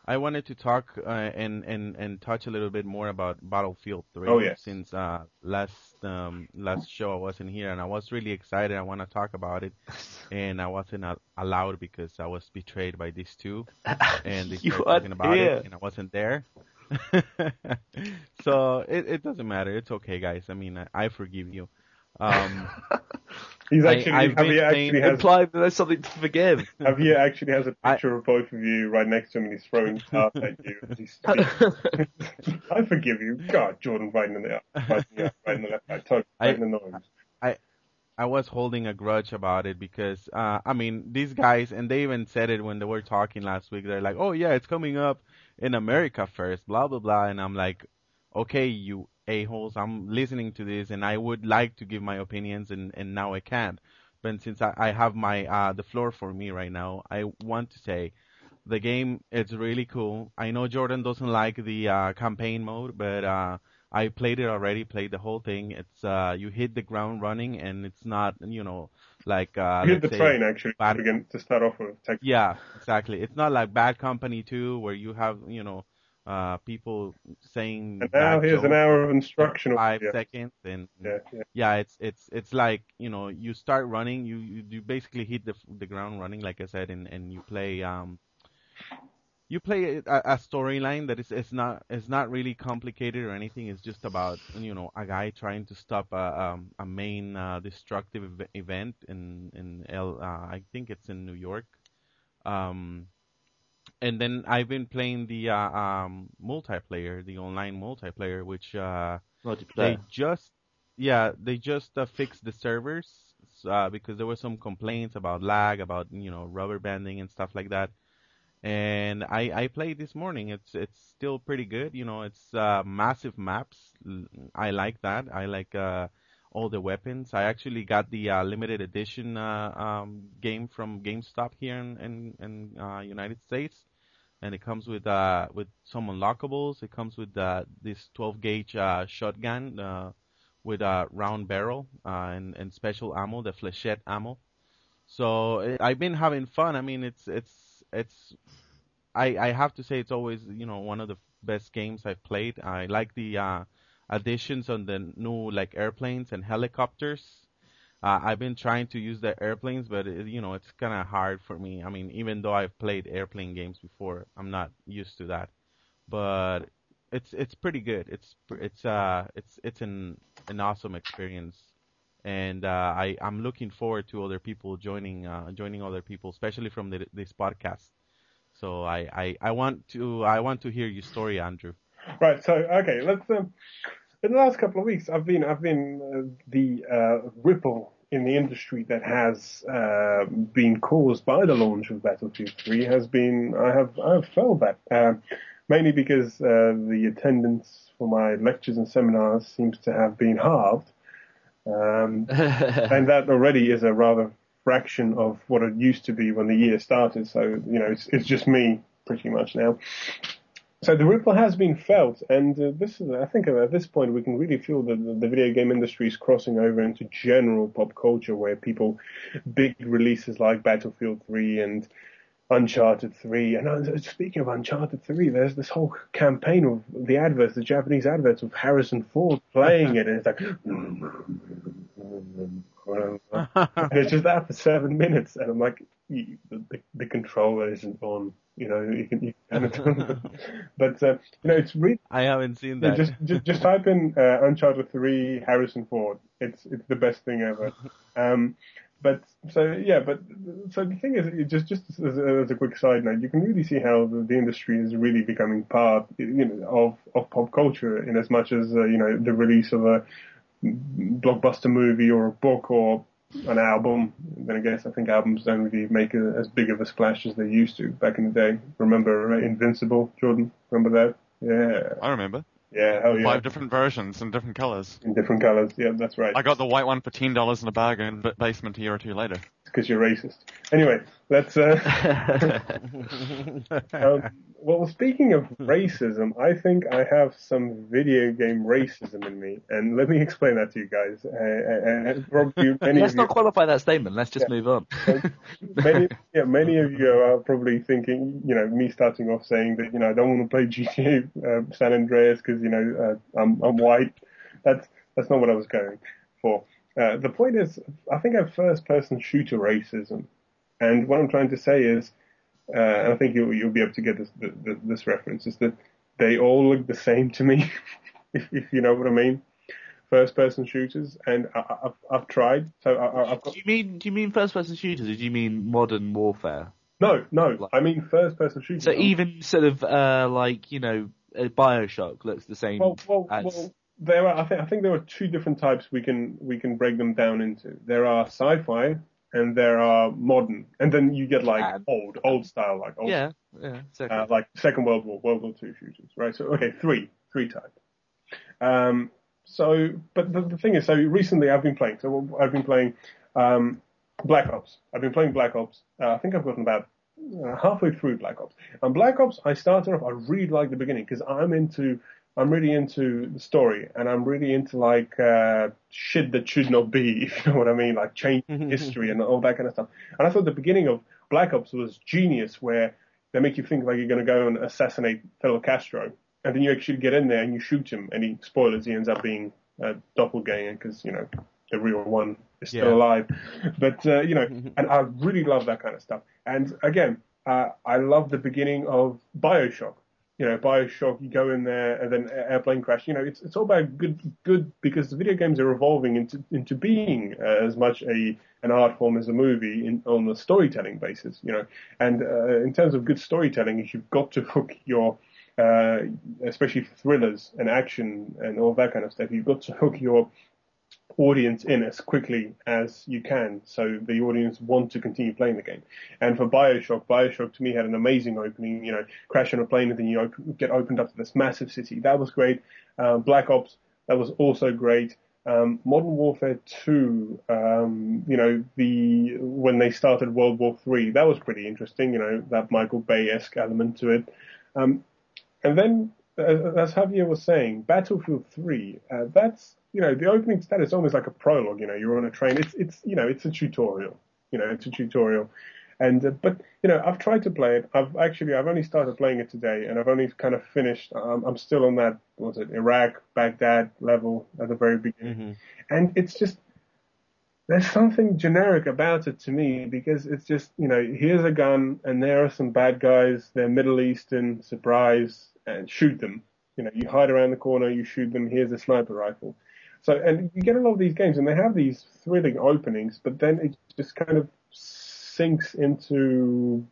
I wanted to talk uh, and, and, and touch a little bit more about Battlefield 3. Oh, yes. Since uh, last um, last show I wasn't here and I was really excited. I want to talk about it, (laughs) and I wasn't allowed because I was betrayed by these two, (laughs) and they started talking about here. it, and I wasn't there. (laughs) so it, it doesn't matter. It's okay, guys. I mean, I, I forgive you. Um, He's actually I've been Javier actually has Implying that there's something to forgive. (laughs) Javier actually has a picture of both of you right next to him and he's throwing (laughs) stuff at you. (laughs) I forgive you. God, Jordan, right in the right in the, right in the left I- right in the nose. I was holding a grudge about it because uh I mean these guys and they even said it when they were talking last week. They're like, "Oh yeah, it's coming up in America first, blah blah blah." And I'm like, "Okay, you a-holes, I'm listening to this and I would like to give my opinions and and now I can't." But since I, I have my uh the floor for me right now, I want to say the game is really cool. I know Jordan doesn't like the uh campaign mode, but uh I played it already, played the whole thing. It's uh you hit the ground running and it's not you know like uh You hit the say- train actually bad- again to start off with. Yeah, exactly. It's not like Bad Company 2 where you have, you know, uh people saying and now here's an hour of in instruction. five yeah, seconds and yeah, yeah. yeah, it's it's it's like, you know, you start running, you you, you basically hit the the ground running like I said and and you play um you play a, a storyline that is it's not it's not really complicated or anything. It's just about you know a guy trying to stop a um, a main uh, destructive event in in L uh, I think it's in New York. Um, and then I've been playing the uh, um, multiplayer, the online multiplayer, which uh, they just yeah they just uh, fixed the servers uh, because there were some complaints about lag, about you know rubber banding and stuff like that. And I I played this morning. It's it's still pretty good. You know, it's uh, massive maps. I like that. I like uh, all the weapons. I actually got the uh, limited edition uh, um, game from GameStop here in in, in uh, United States, and it comes with uh, with some unlockables. It comes with uh, this 12 gauge uh, shotgun uh, with a round barrel uh, and and special ammo, the flechette ammo. So eh, I've been having fun. I mean, it's it's it's I I have to say it's always you know one of the best games I've played. I like the uh, additions on the new like airplanes and helicopters. Uh, I've been trying to use the airplanes, but it, you know it's kind of hard for me. I mean, even though I've played airplane games before, I'm not used to that. But it's it's pretty good. It's it's uh it's it's an an awesome experience, and uh, I I'm looking forward to other people joining uh, joining other people, especially from the, this podcast. So I, I I want to I want to hear your story, Andrew. Right. So okay, let's. Um, in the last couple of weeks, I've been I've been uh, the uh, ripple in the industry that has uh, been caused by the launch of Battlefield 3 has been I have I have felt that uh, mainly because uh, the attendance for my lectures and seminars seems to have been halved, um, (laughs) and that already is a rather fraction of what it used to be when the year started. So you know it's it's just me pretty much now. So the ripple has been felt, and uh, this is, I think at this point we can really feel that the, video game industry is crossing over into general pop culture, where people, big releases like Battlefield 3 and Uncharted 3, and uh, speaking of Uncharted 3, there's this whole campaign of the adverts, the Japanese adverts of Harrison Ford playing it, and it's like, (laughs) and it's just that for seven minutes, and I'm like, you, the, the, controller isn't on. You know, you can, you can (laughs) but uh, you know, it's really I haven't seen that. just, just just type in uh, Uncharted 3 Harrison Ford. It's it's the best thing ever. (laughs) Um, but so yeah, but so the thing is, just just as a, as a quick side note, you can really see how the, the industry is really becoming part, you know, of of pop culture in as much as uh, you know the release of a blockbuster movie or a book or an album. Then I guess I think albums don't really make a, as big of a splash as they used to back in the day. Remember Invincible, Jordan? Remember that? Yeah, I remember. yeah, hell yeah, Five different versions in different colors. in different colors. Yeah, that's right. I got the white one for ten dollars in a bargain b- basement a year or two later. Because you're racist. Anyway, let's. Uh, (laughs) um, well, speaking of racism, I think I have some video game racism in me, and let me explain that to you guys. Uh, and (laughs) many Let's of you, not qualify that statement. Let's just move on. (laughs) many, yeah, many of you are probably thinking, you know, me starting off saying that, you know, I don't want to play GTA uh, San Andreas because, you know, uh, I'm, I'm white. That's that's not what I was going for. Uh, the point is, I think I have first-person shooter racism, and what I'm trying to say is, uh, and I think you'll you'll be able to get this the, the, this reference is that they all look the same to me, (laughs) if if you know what I mean. First-person shooters, and I, I- I've I've tried. So I, I've got Do you mean do you mean first person shooters or do you mean modern warfare? No, no. I mean first person shooters. So even sort of uh, like you know uh, Bioshock looks the same. well, well, as, well, there are. I think I think there are two different types we can we can break them down into. There are sci-fi and there are modern, and then you get like And- old, old style, like old, yeah, yeah, exactly. uh, like Second World War, World War Two shooters, right? So okay, three, three types. Um, so, but the, the thing is, so recently I've been playing. So I've been playing um, Black Ops. I've been playing Black Ops. Uh, I think I've gotten about uh, halfway through Black Ops. And Black Ops, I started off. I really like the beginning because I'm into. I'm really into the story, and I'm really into like uh, shit that should not be, (laughs) if you know what I mean, like changing history and all that kind of stuff. And I thought the beginning of Black Ops was genius, where they make you think like you're going to go and assassinate Fidel Castro, and then you actually get in there and you shoot him, and he spoilers, he ends up being a doppelganger because you know the real one is still Yeah. alive. But uh, you know, and I really love that kind of stuff. And again, uh, I love the beginning of Bioshock. You know, Bioshock, you go in there and then airplane crash. You know, it's it's all about good good because the video games are evolving into into being uh, as much a an art form as a movie in, on the storytelling basis. You know, and uh, in terms of good storytelling, you've got to hook your uh, especially thrillers and action and all that kind of stuff. You've got to hook your audience in as quickly as you can so the audience want to continue playing the game. And for Bioshock, Bioshock to me had an amazing opening, you know, crash on a plane and then you open, get opened up to this massive city. That was great. Um, Black Ops, that was also great. Um, Modern Warfare 2, um, you know, the, when they started World War 3, that was pretty interesting, you know, that Michael Bay-esque element to it. Um, and then, uh, as Javier was saying, Battlefield 3, uh, that's, you know, the opening to that is almost like a prologue, you know, you're on a train. It's, it's, you know, it's a tutorial, you know, it's a tutorial. And, uh, but, you know, I've tried to play it. I've actually, I've only started playing it today and I've only kind of finished. Um, I'm still on that, what was it, Iraq, Baghdad level at the very beginning. hmm And it's just, there's something generic about it to me because it's just, you know, here's a gun and there are some bad guys, they're Middle Eastern, surprise, and shoot them. You know, you hide around the corner, you shoot them, here's a sniper rifle. So, and you get a lot of these games and they have these thrilling openings, but then it just kind of sinks into,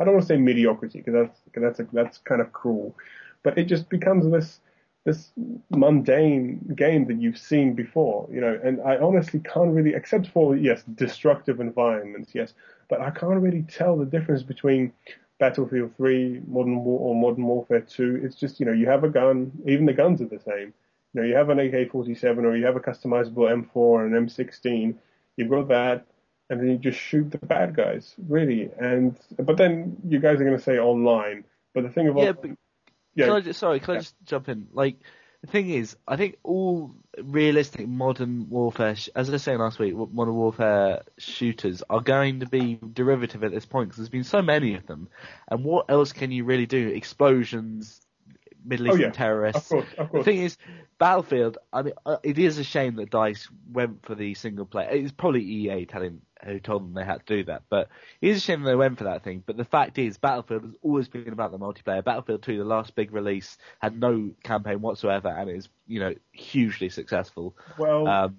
I don't want to say mediocrity because that's, cause that's, a, that's kind of cruel, but it just becomes this, this mundane game that you've seen before, you know, and I honestly can't really, except for, yes, destructive environments, yes, but I can't really tell the difference between Battlefield 3, Modern War, or Modern Warfare 2. It's just, you know, you have a gun, even the guns are the same. You know, you have an AK-47 or you have a customizable M4 or an M16, you've got that, and then you just shoot the bad guys, really. And, but then you guys are going to say online, but the thing about, yeah, but yeah, Can I just, sorry, can I just jump in? Like, the thing is, I think all realistic modern warfare, sh- as I was saying last week, modern warfare shooters are going to be derivative at this point because there's been so many of them. And what else can you really do? Explosions, Middle Oh, Eastern yeah. terrorists. of course, of The thing is, Battlefield. I mean, uh, it is a shame that Dice went for the single player. It's probably EA telling who told them they had to do that, but it is a shame they went for that thing. But the fact is, Battlefield has always been about the multiplayer. Battlefield 2, the last big release, had no campaign whatsoever, and is you know hugely successful. well, Um,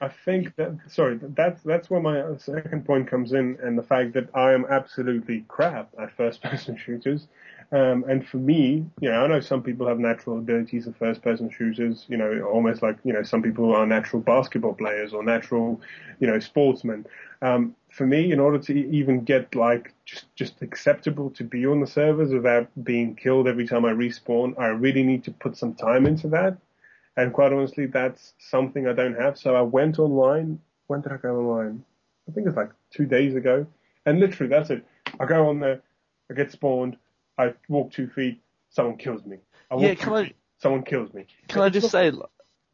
I think that sorry, that's that's where my second point comes in, and the fact that I am absolutely crap at first-person (laughs) shooters. Um, and for me, you know, I know some people have natural abilities of first-person shooters. You know, almost like you know, some people are natural basketball players or natural, you know, sportsmen. Um, for me, in order to even get like just just acceptable to be on the servers without being killed every time I respawn, I really need to put some time into that. And quite honestly, that's something I don't have. So I went online. When did I go online? I think it's like two days ago. And literally, that's it. I go on there, I get spawned, I walk two feet, someone kills me. I walk Yeah, can I- feet, someone kills me. Can I just say,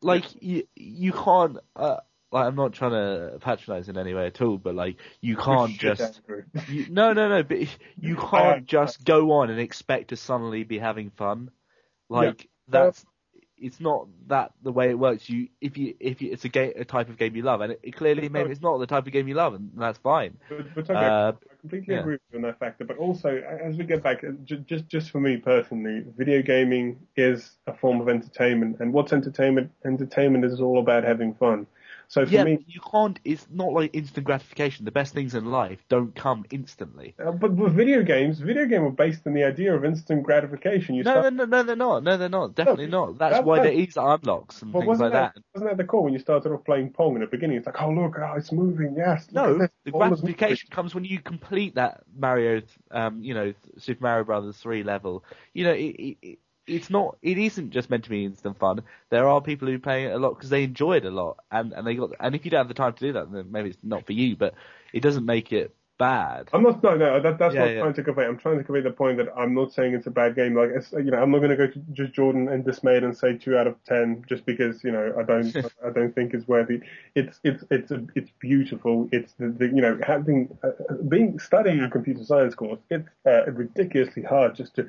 like, you, you can't, uh, like, I'm not trying to patronize in any way at all, but like, you can't just, you, no, no, no, but you (laughs) can't just go on and expect to suddenly be having fun. Like, that's, it's not that the way it works. You, if you, if you, it's a game, a type of game you love, and it, it clearly maybe it's not the type of game you love, and that's fine. But, but okay, Uh, completely yeah. agree with you on that factor. But also, as we get back, uh, just just for me personally, video gaming is a form of entertainment, and what's entertainment? Entertainment is all about having fun. So for Yeah, me, you can't. It's not like instant gratification. The best things in life don't come instantly. uh, but with video games, video games are based on the idea of instant gratification. You No, start, no, no, no, they're not. No, they're not. Definitely not. That's that- why that- there is unlocks and but things like that. Wasn't that the core when you started off playing Pong in the beginning? It's like, oh look, oh, it's moving. Yes. No, the ball is moving. gratification comes when you complete that Mario, um, you know, Super Mario Brothers three level. You know, it, it, it, it's not. It isn't just meant to be instant fun. There are people who play it a lot because they enjoy it a lot, and and they got. And if you don't have the time to do that, then maybe it's not for you. But it doesn't make it bad. I'm not. No, no. That, that's Yeah, what I'm yeah. trying to convey. I'm trying to convey the point that I'm not saying it's a bad game. Like, it's, you know, I'm not going to go to just Jordan and dismayed and say two out of ten just because you know I don't. (laughs) I don't think it's worthy. It's it's it's a, it's beautiful. It's the, the you know having uh, being studying a computer science course. It's uh, ridiculously hard just to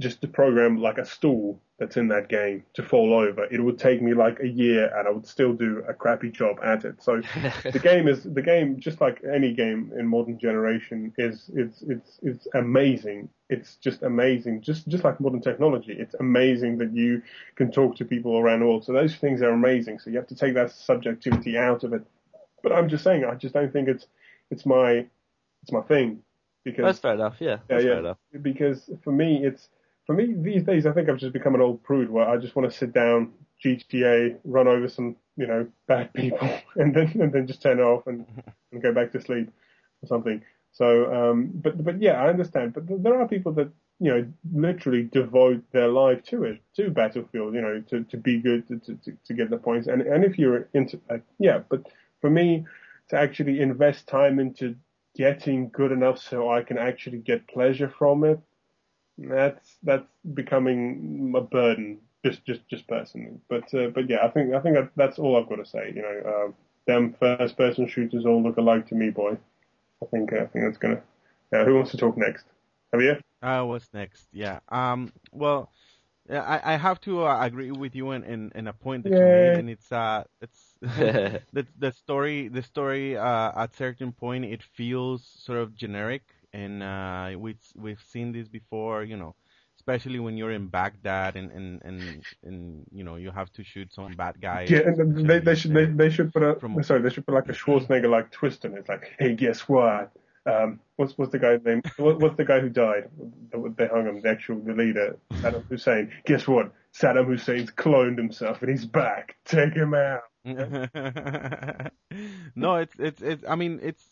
just to program like a stool that's in that game to fall over. It would take me like a year and I would still do a crappy job at it. So (laughs) the game is the game just like any game in modern generation is it's it's it's amazing. It's just amazing. Just just like modern technology, it's amazing that you can talk to people around the world. So those things are amazing. So you have to take that subjectivity out of it. But I'm just saying, I just don't think it's it's my it's my thing because That's fair enough. Yeah, that's fair enough. because for me, it's for me these days. I think I've just become an old prude where I just want to sit down, GTA, run over some you know bad (laughs) people, and then and then just turn it off and, (laughs) and go back to sleep or something. So, um, but but yeah, I understand. But there are people that you know literally devote their life to it, to Battlefield. You know, to to be good, to to, to- get the points. And and if you're into uh, yeah, but for me to actually invest time into getting good enough so I can actually get pleasure from it, that's that's becoming a burden. Just just just personally, but uh, but yeah, I think I think that that's all I've got to say. You know, uh, them first person shooters all look alike to me, boy. I think uh, I think that's gonna. Yeah, who wants to talk next? Javier? Uh, what's next? Yeah. Um. Well, I I have to uh, agree with you in, in in a point that you made, and it's uh it's (laughs) the the story the story uh at certain point it feels sort of generic, and uh we've we've seen this before, you know. Especially when you're in Baghdad and, and, and, and you know you have to shoot some bad guy. Yeah, and they, they should they, they should put a From- sorry they should put like a Schwarzenegger like twist in it. It's like, hey, guess what? Um, what's what's the guy's name? What, what's the guy who died? They hung him. The actual the leader, Saddam Hussein. Guess what? Saddam Hussein's cloned himself and he's back. Take him out. (laughs) no, it's it's it's. I mean, it's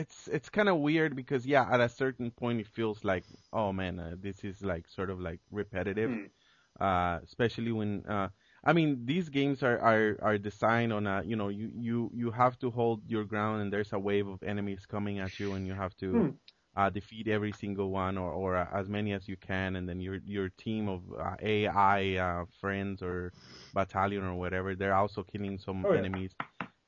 it's it's kind of weird because yeah, at a certain point it feels like oh man, uh, this is like sort of like repetitive, Hmm. uh, especially when uh, I mean these games are are are designed on a you know you you you have to hold your ground and there's a wave of enemies coming at you and you have to. Hmm. Uh, defeat every single one, or, or uh, as many as you can, and then your your team of uh, AI uh, friends or battalion or whatever, they're also killing some Oh, yeah. enemies.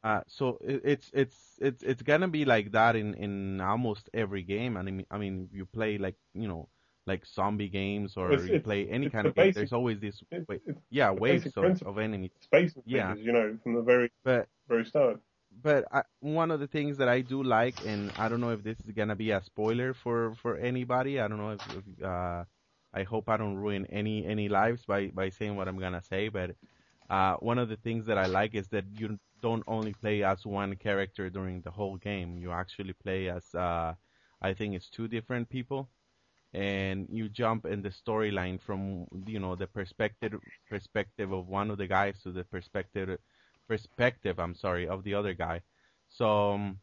Uh, so it, it's it's it's it's gonna be like that in in almost every game. And I mean, I mean, you play like you know like zombie games or It's- you it's- play any kind of game. There's always this It- wait, yeah waves of, of enemies. space Yeah. you know, from the very But very start. but I, one of the things that I do like, and I don't know if this is gonna be a spoiler for for anybody. I don't know if, if uh, I hope I don't ruin any any lives by by saying what I'm gonna say, but uh, one of the things that I like is that you don't only play as one character during the whole game. You actually play as, uh, I think it's two different people, and you jump in the storyline from you know the perspective perspective of one of the guys to the perspective perspective. I'm sorry of the other guy. So. Um,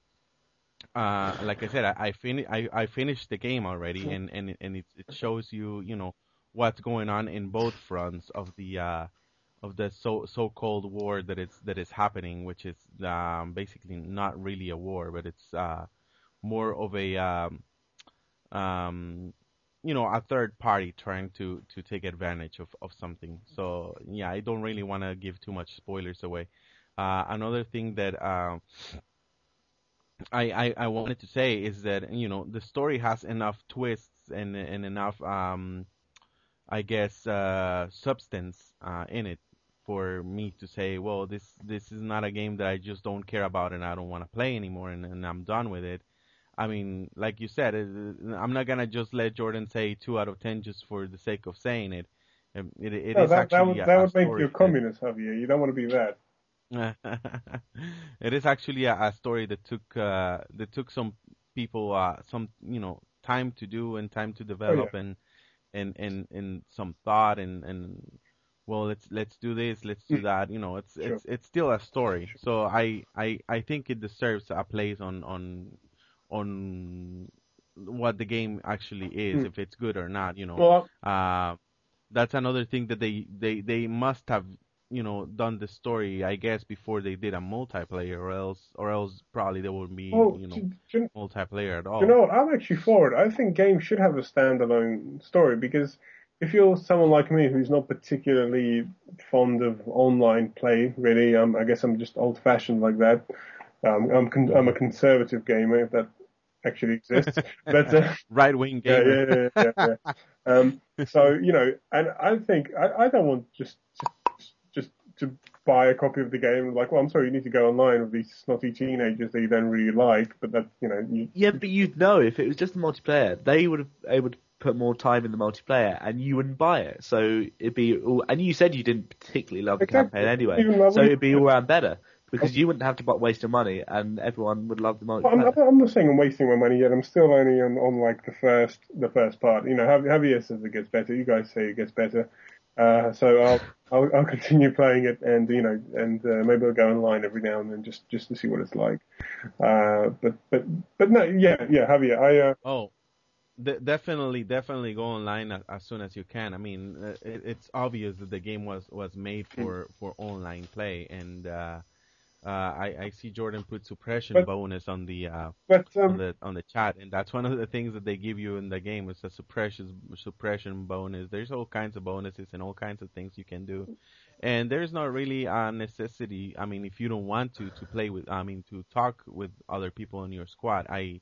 uh, like I said, I I, fin- I I finished the game already, and and and it it shows you you know what's going on in both fronts of the uh, of the so so-called war that is that is happening, which is um, basically not really a war, but it's uh, more of a um, um, you know a third party trying to to take advantage of of something. So yeah, I don't really want to give too much spoilers away. Uh, another thing that uh, I, I I wanted to say is that you know the story has enough twists and and enough um I guess uh substance uh in it for me to say well this this is not a game that I just don't care about and I don't want to play anymore and, and I'm done with it. I mean, like you said, it, I'm not gonna just let Jordan say two out of ten just for the sake of saying it. Um, It, it No, is that, that would, that a would make you a that- communist, Javier. You You don't want to be that. (laughs) (laughs) it is actually a, a story that took uh, that took some people uh, some you know time to do and time to develop and, and and and some thought and and well let's let's do this let's do Mm. that you know it's Sure. it's it's still a story so I I I think it deserves a place on on on what the game actually is Mm. if it's good or not you know Well, uh, that's another thing that they, they, they must have, you know, done the story, I guess, before they did a multiplayer, or else, or else probably there wouldn't be, oh, you know, do, do, multiplayer at all. you know? I'm actually for it. I think games should have a standalone story because if you're someone like me who's not particularly fond of online play, really, um, I guess I'm just old-fashioned like that. Um, I'm con- I'm a conservative gamer if that actually exists. (laughs) but uh, Right wing gamer. yeah, yeah, yeah, yeah. Um, (laughs) so you know, and I think I, I don't want just just just to buy a copy of the game. Like, well, I'm sorry, you need to go online with these snotty teenagers that you don't really like. But that you know, you, Yeah, but you'd know if it was just the multiplayer. They would have able to put more time in the multiplayer, and you wouldn't buy it. So it'd be. All, and you said you didn't particularly love the campaign anyway, so it'd be all around better because you wouldn't have to bu- waste your money, and everyone would love the Well, I'm, multiplayer. not- I'm not saying I'm wasting my money yet. I'm still only on, on like the first the first part. You know, Jav- Javier says it gets better. You guys say it gets better. Uh, so I'll, I'll I'll continue playing it, and you know, and uh, maybe I'll go online every now and then just just to see what it's like. Uh, but but but no, yeah yeah, Javier, I uh, Oh, de- definitely, definitely go online as, as soon as you can. I mean, uh, it, it's obvious that the game was was made for for online play, and uh, uh, I I see Jordan put suppression But- bonus on the uh, but on um, the on the chat, and that's one of the things that they give you in the game. It's a suppression suppression bonus. There's all kinds of bonuses and all kinds of things you can do, and there's not really a necessity. I mean, if you don't want to to play with, I mean, to talk with other people in your squad, I.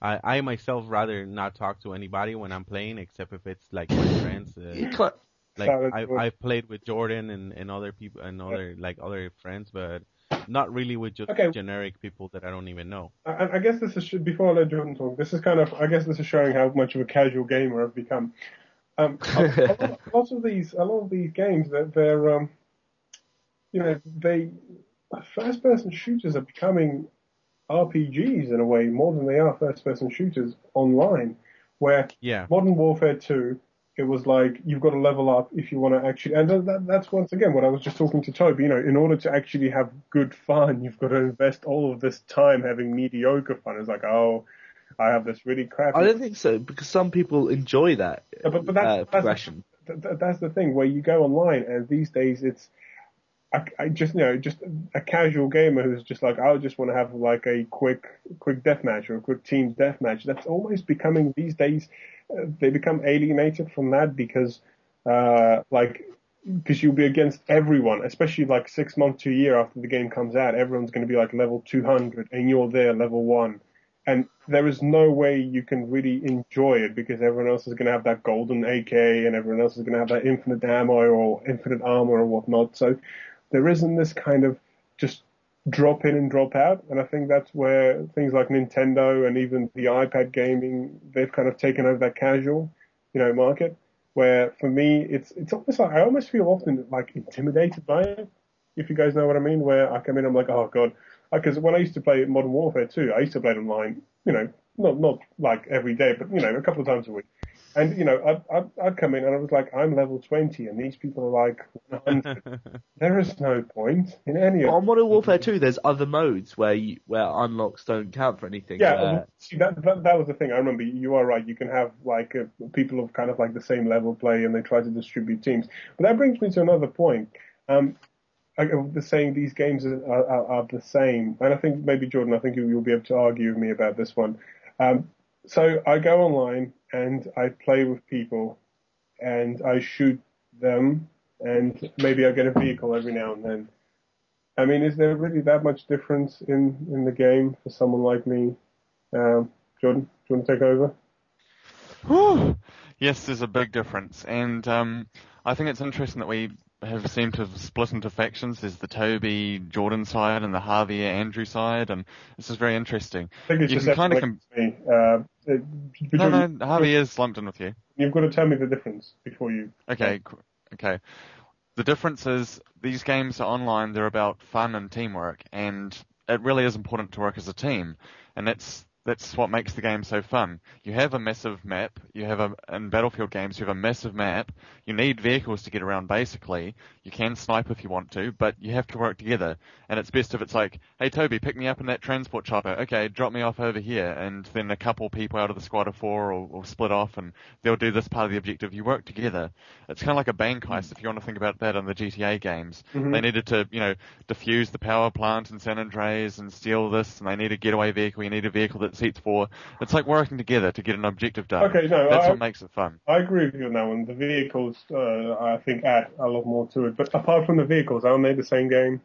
I, I myself rather not talk to anybody when I'm playing, except if it's like my (laughs) friends. Uh, like I. I've played with Jordan and, and other people and other like other friends, but not really with just Okay. generic people that I don't even know. I, I guess this is before I let Jordan talk. This is kind of I guess this is showing how much of a casual gamer I've become. Um, a, a lot, (laughs) a lot of these a lot of these games that they're um, you know they first person shooters are becoming RPGs in a way more than they are first person shooters online. Where Yeah. Modern Warfare 2, it was like you've got to level up if you want to actually, and that, that, that's once again what I was just talking to Toby. You know, in order to actually have good fun, you've got to invest all of this time having mediocre fun. It's like, oh, I have this really crappy. I don't think so because some people enjoy that Yeah, but, but that's, uh, that's, progression. th- th- that's the thing where you go online and these days it's I, I just you know just a casual gamer who's just like I just want to have like a quick quick deathmatch or a quick team deathmatch. That's almost becoming these days uh, they become alienated from that because uh, like because you'll be against everyone, especially like six months to a year after the game comes out. Everyone's going to be like level 200 and you're there level one and there is no way you can really enjoy it because everyone else is going to have that golden AK and everyone else is going to have that infinite ammo or infinite armor or whatnot. So there isn't this kind of just drop in and drop out. And I think that's where things like Nintendo and even the iPad gaming, they've kind of taken over that casual, you know, market. Where for me, it's it's almost like I almost feel often like intimidated by it if you guys know what I mean. Where I come in, I'm like, oh god, because when I used to play Modern Warfare 2, I used to play it online. You know, not not like every day, but you know, a couple of times a week. And you know, I'd, I'd, I'd come in and I was like, I'm level 20, and these people are like 100. (laughs) there is no point in any of. On Modern Warfare 2, there's other modes where you, where unlocks don't count for anything. Yeah, where- see, that, that that was the thing. I remember you are right. You can have like uh, people of kind of like the same level play, and they try to distribute teams. But that brings me to another point. Um, I, I saying these games are, are, are the same, and I think maybe Jordan, I think you, you'll be able to argue with me about this one. Um, so I go online and I play with people, and I shoot them, and maybe I get a vehicle every now and then. I mean, is there really that much difference in, in the game for someone like me? Um, Jordan, do you want to take over? Whew. Yes, there's a big difference, and um, I think it's interesting that we have seemed to have split into factions. There's the Toby Jordan side and the Javier Andrew side, and this is very interesting. I think it's You just can everyone like me. Uh, it- but No, no, Javier's lumped in with you. You've got to tell me the difference before you. Okay, okay. The difference is these games are online. They're about fun and teamwork, and it really is important to work as a team, and that's that's what makes the game so fun. You have a massive map. You have a in Battlefield games. You have a massive map. You need vehicles to get around. Basically, you can snipe if you want to, but you have to work together. And it's best if it's like, hey Toby, pick me up in that transport chopper. Okay, drop me off over here, and then a couple people out of the squad of four will, will split off, and they'll do this part of the objective. You work together. It's kind of like a bank heist if you want to think about that in the GTA games. Mhm. They needed to, you know, defuse the power plant in San Andreas and steal this, and they need a getaway vehicle. You need a vehicle that seats four. It's like working together to get an objective done. Okay, no, That's I, what makes it fun. I agree with you on that one. The vehicles, uh, I think, add a lot more to it. But apart from the vehicles, aren't they the same game?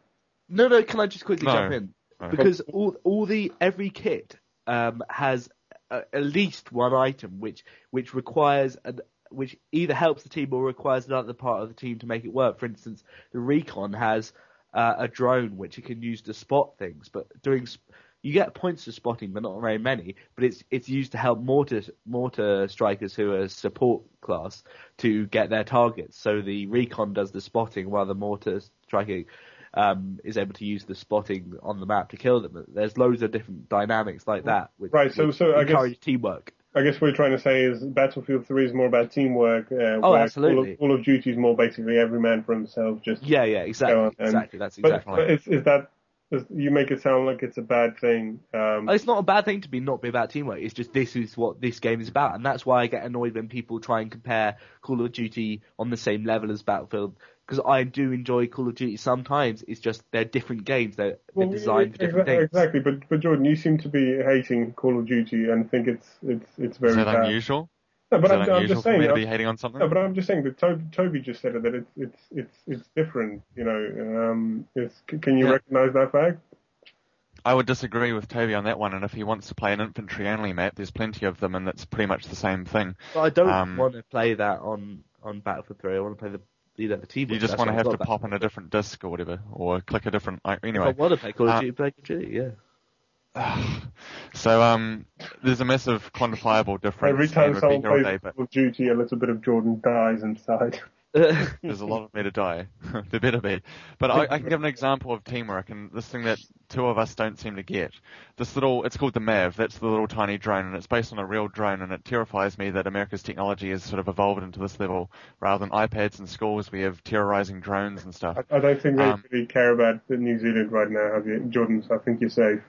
No, no. Can I just quickly No. jump in? No. Because all all the every kit um, has uh, at least one item which which requires an which either helps the team or requires another part of the team to make it work. For instance, the recon has uh, a drone which it can use to spot things, but doing sp- you get points for spotting, but not very many. But it's it's used to help mortar mortar strikers who are support class to get their targets. So the recon does the spotting while the mortar striking um, is able to use the spotting on the map to kill them. There's loads of different dynamics like that, which, Right, so- so I guess- teamwork. I guess what you're trying to say is Battlefield 3 is more about teamwork. Uh, Oh, absolutely. Call of, Call of Duty is more basically every man for himself. Just Yeah, yeah, exactly, exactly. That's but, exactly. but is, is that you make it sound like it's a bad thing? Um, It's not a bad thing to be not be about teamwork. It's just this is what this game is about, and that's why I get annoyed when people try and compare Call of Duty on the same level as Battlefield. Because I do enjoy Call of Duty sometimes. It's just they're different games. They're, they're Well, designed for different exa- things. Exactly, but but Jordan, you seem to be hating Call of Duty and think it's it's it's very Is that bad. unusual? No, but Is that I'm, I'm just saying. me to I'm- be hating on something? no, but I'm just saying that Toby, Toby just said it that it's it's it's it's different. You know, um, it's, can you Yeah. recognise that fact? I would disagree with Toby on that one, and if he wants to play an infantry only map, there's plenty of them, and it's pretty much the same thing. But I don't Um, want to play that on on Battlefield 3. I want to play the you know the team. You just want to have to pop in a different disc or whatever, or click a different. I- If I want to play Call of uh, play Call of Duty. Yeah. (sighs) so um, there's a massive quantifiable difference. Every time someone repeat all plays day, but Call of Duty, a little bit of Jordan dies inside. (laughs) (laughs) there's a lot of me to die. (laughs) there better be. But I, I can give an example of teamwork and this thing that two of us don't seem to get. This little, it's called the MAV. That's the little tiny drone, and it's based on a real drone. And it terrifies me that America's technology has sort of evolved into this level. Rather than iPads in schools, we have terrorizing drones and stuff. I, I don't think they Um, really care about New Zealand right now, have you, Jordan? So I think you're safe.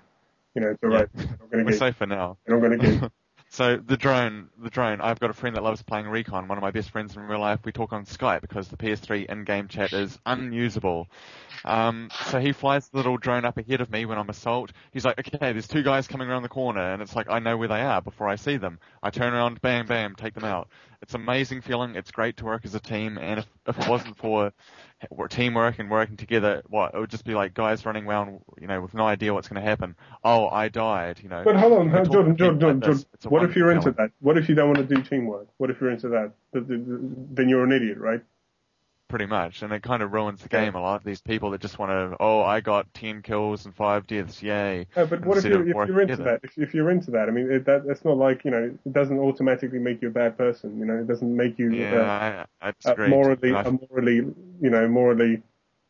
You know, it's alright. Going We're get. safe for now. You're not going to get. (laughs) So the drone, the drone. I've got a friend that loves playing Recon. One of my best friends in real life. We talk on Skype because the PS3 in-game chat is unusable. Um, so he flies the little drone up ahead of me when I'm assault. He's like, okay, there's two guys coming around the corner, and it's like I know where they are before I see them. I turn around, bam, bam, take them out. It's amazing feeling. It's great to work as a team, and if, if it wasn't for teamwork and working together, what it would just be like guys running around, you know, with no idea what's going to happen. Oh, I died, you know. But hold on, We hold- talk Jordan, Jordan, Jordan, like. Jordan. What if you're into that? What if you don't want to do teamwork? What if you're into that? Th- th- th- Then you're an idiot, right? Pretty much, and it kind of ruins the game a lot. These people that just want to, oh, I got ten kills and five deaths, yay! No, but what if you're, if you're into together. that? If, if you're into that, I mean, it, that that's not like you know, it doesn't automatically make you a bad person. You know, it doesn't make you Yeah, uh, I, I uh, morally, I- morally, you know, morally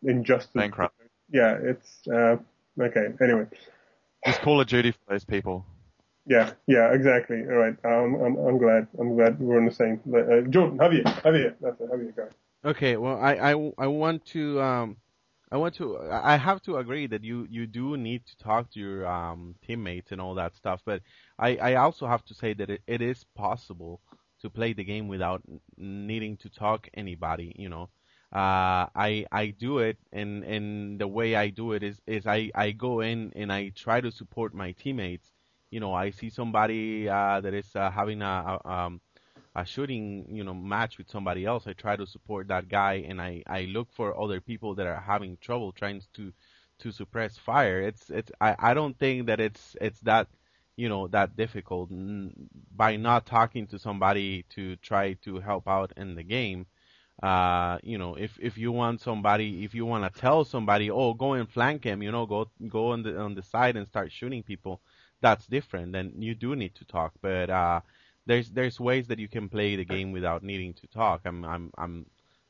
injustice. Bankrupt. yeah, it's uh, okay. Anyway, Just Call of Duty for those people. yeah, yeah, exactly. All right, um, I'm I'm glad I'm glad we're on the same. Uh, Jordan, Javier, Javier, that's it. Javier, go. Okay, well, I, I, I want to um, I want to I have to agree that you, you do need to talk to your um, teammates and all that stuff, but I, I also have to say that it, it is possible to play the game without needing to talk anybody. You know, uh, I I do it, and and the way I do it is is I I go in and I try to support my teammates. You know, I see somebody uh, that is uh, having a, a um a shooting you know match with somebody else. I try to support that guy and i i look for other people that are having trouble trying to to suppress fire. It's it's i i don't think that it's it's that you know that difficult. By not talking to somebody to try to help out in the game uh you know if if you want somebody if you want to tell somebody oh go and flank him you know go go on the on the side and start shooting people that's different then you do need to talk. But uh there's there's ways that you can play the game without needing to talk. I'm I'm I'm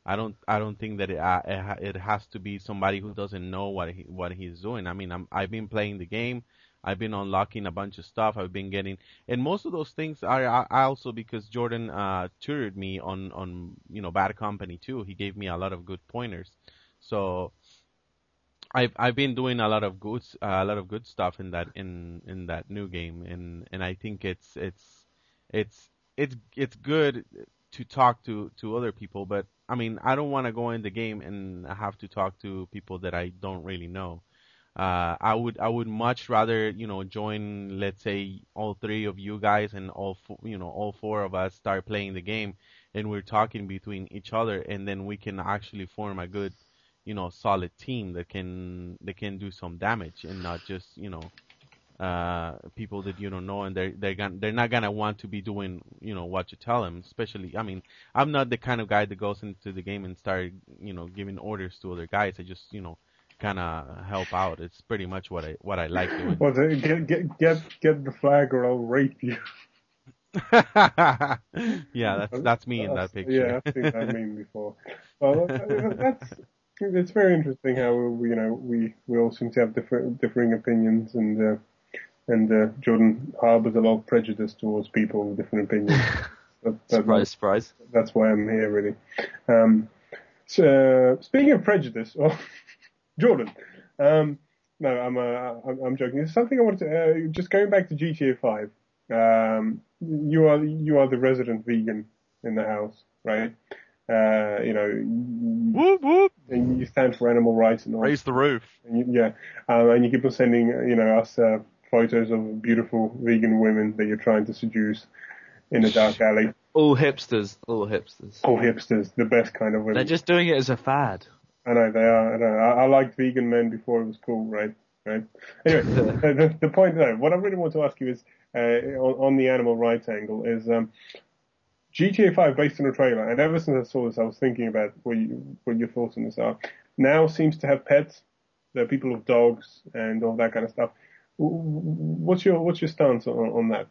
I don't I don't think that it uh, it, has to be somebody who doesn't know what he what he's doing. I mean I'm I've been playing the game. I've been unlocking a bunch of stuff. I've been getting and most of those things are, are also because Jordan uh tutored me on on you know Bad Company 2. He gave me a lot of good pointers. So I've I've been doing a lot of good uh, a lot of good stuff in that in in that new game and and I think it's it's it's it's it's good to talk to to other people, but I mean, I don't want to go in the game and have to talk to people that I don't really know. Uh, I would I would much rather you know join let's say all three of you guys and all you know all four of us start playing the game and we're talking between each other and then we can actually form a good you know solid team that can that can do some damage and not just you know uh, people that you don't know, and they're they're gonna, they're not gonna want to be doing you know what you tell them. Especially, I mean, I'm not the kind of guy that goes into the game and start you know giving orders to other guys. I just you know kind of help out. It's pretty much what I what I like doing. Well, get get get get the flag or I'll rape you. (laughs) yeah, that's that's me in that picture. Yeah, I've seen that meme before. Well, that's it's very interesting how we, you know we we all seem to have different differing opinions and. Uh, and uh, Jordan harbors a lot of prejudice towards people with different opinions. (laughs) That- that- Surprise, surprise. that's why I'm here, really. Um, so, uh, speaking of prejudice, oh, (laughs) Jordan, um, no, I'm, uh, I'm, I'm joking. There's something I wanted to, uh, just going back to GTA 5. Um, you are, you are the resident vegan in the house, right? Uh, you know, Whoop whoop! and you stand for animal rights and all. Raise the roof. And you, yeah, um, and you keep on sending, uh, you know, us uh, photos of beautiful vegan women that you're trying to seduce in a dark alley. All hipsters, all hipsters. All hipsters, the best kind of women. They're just doing it as a fad. I know they are. I know. I, I liked vegan men before it was cool, right? Right. Anyway, (laughs) the, the, point though, what I really want to ask you is uh, on, on the animal rights angle is um, GTA 5 based on a trailer, and ever since I saw this, I was thinking about what you, what your thoughts on this are. Now seems to have pets. There are people with dogs and all that kind of stuff. What's your what's your stance on, on that?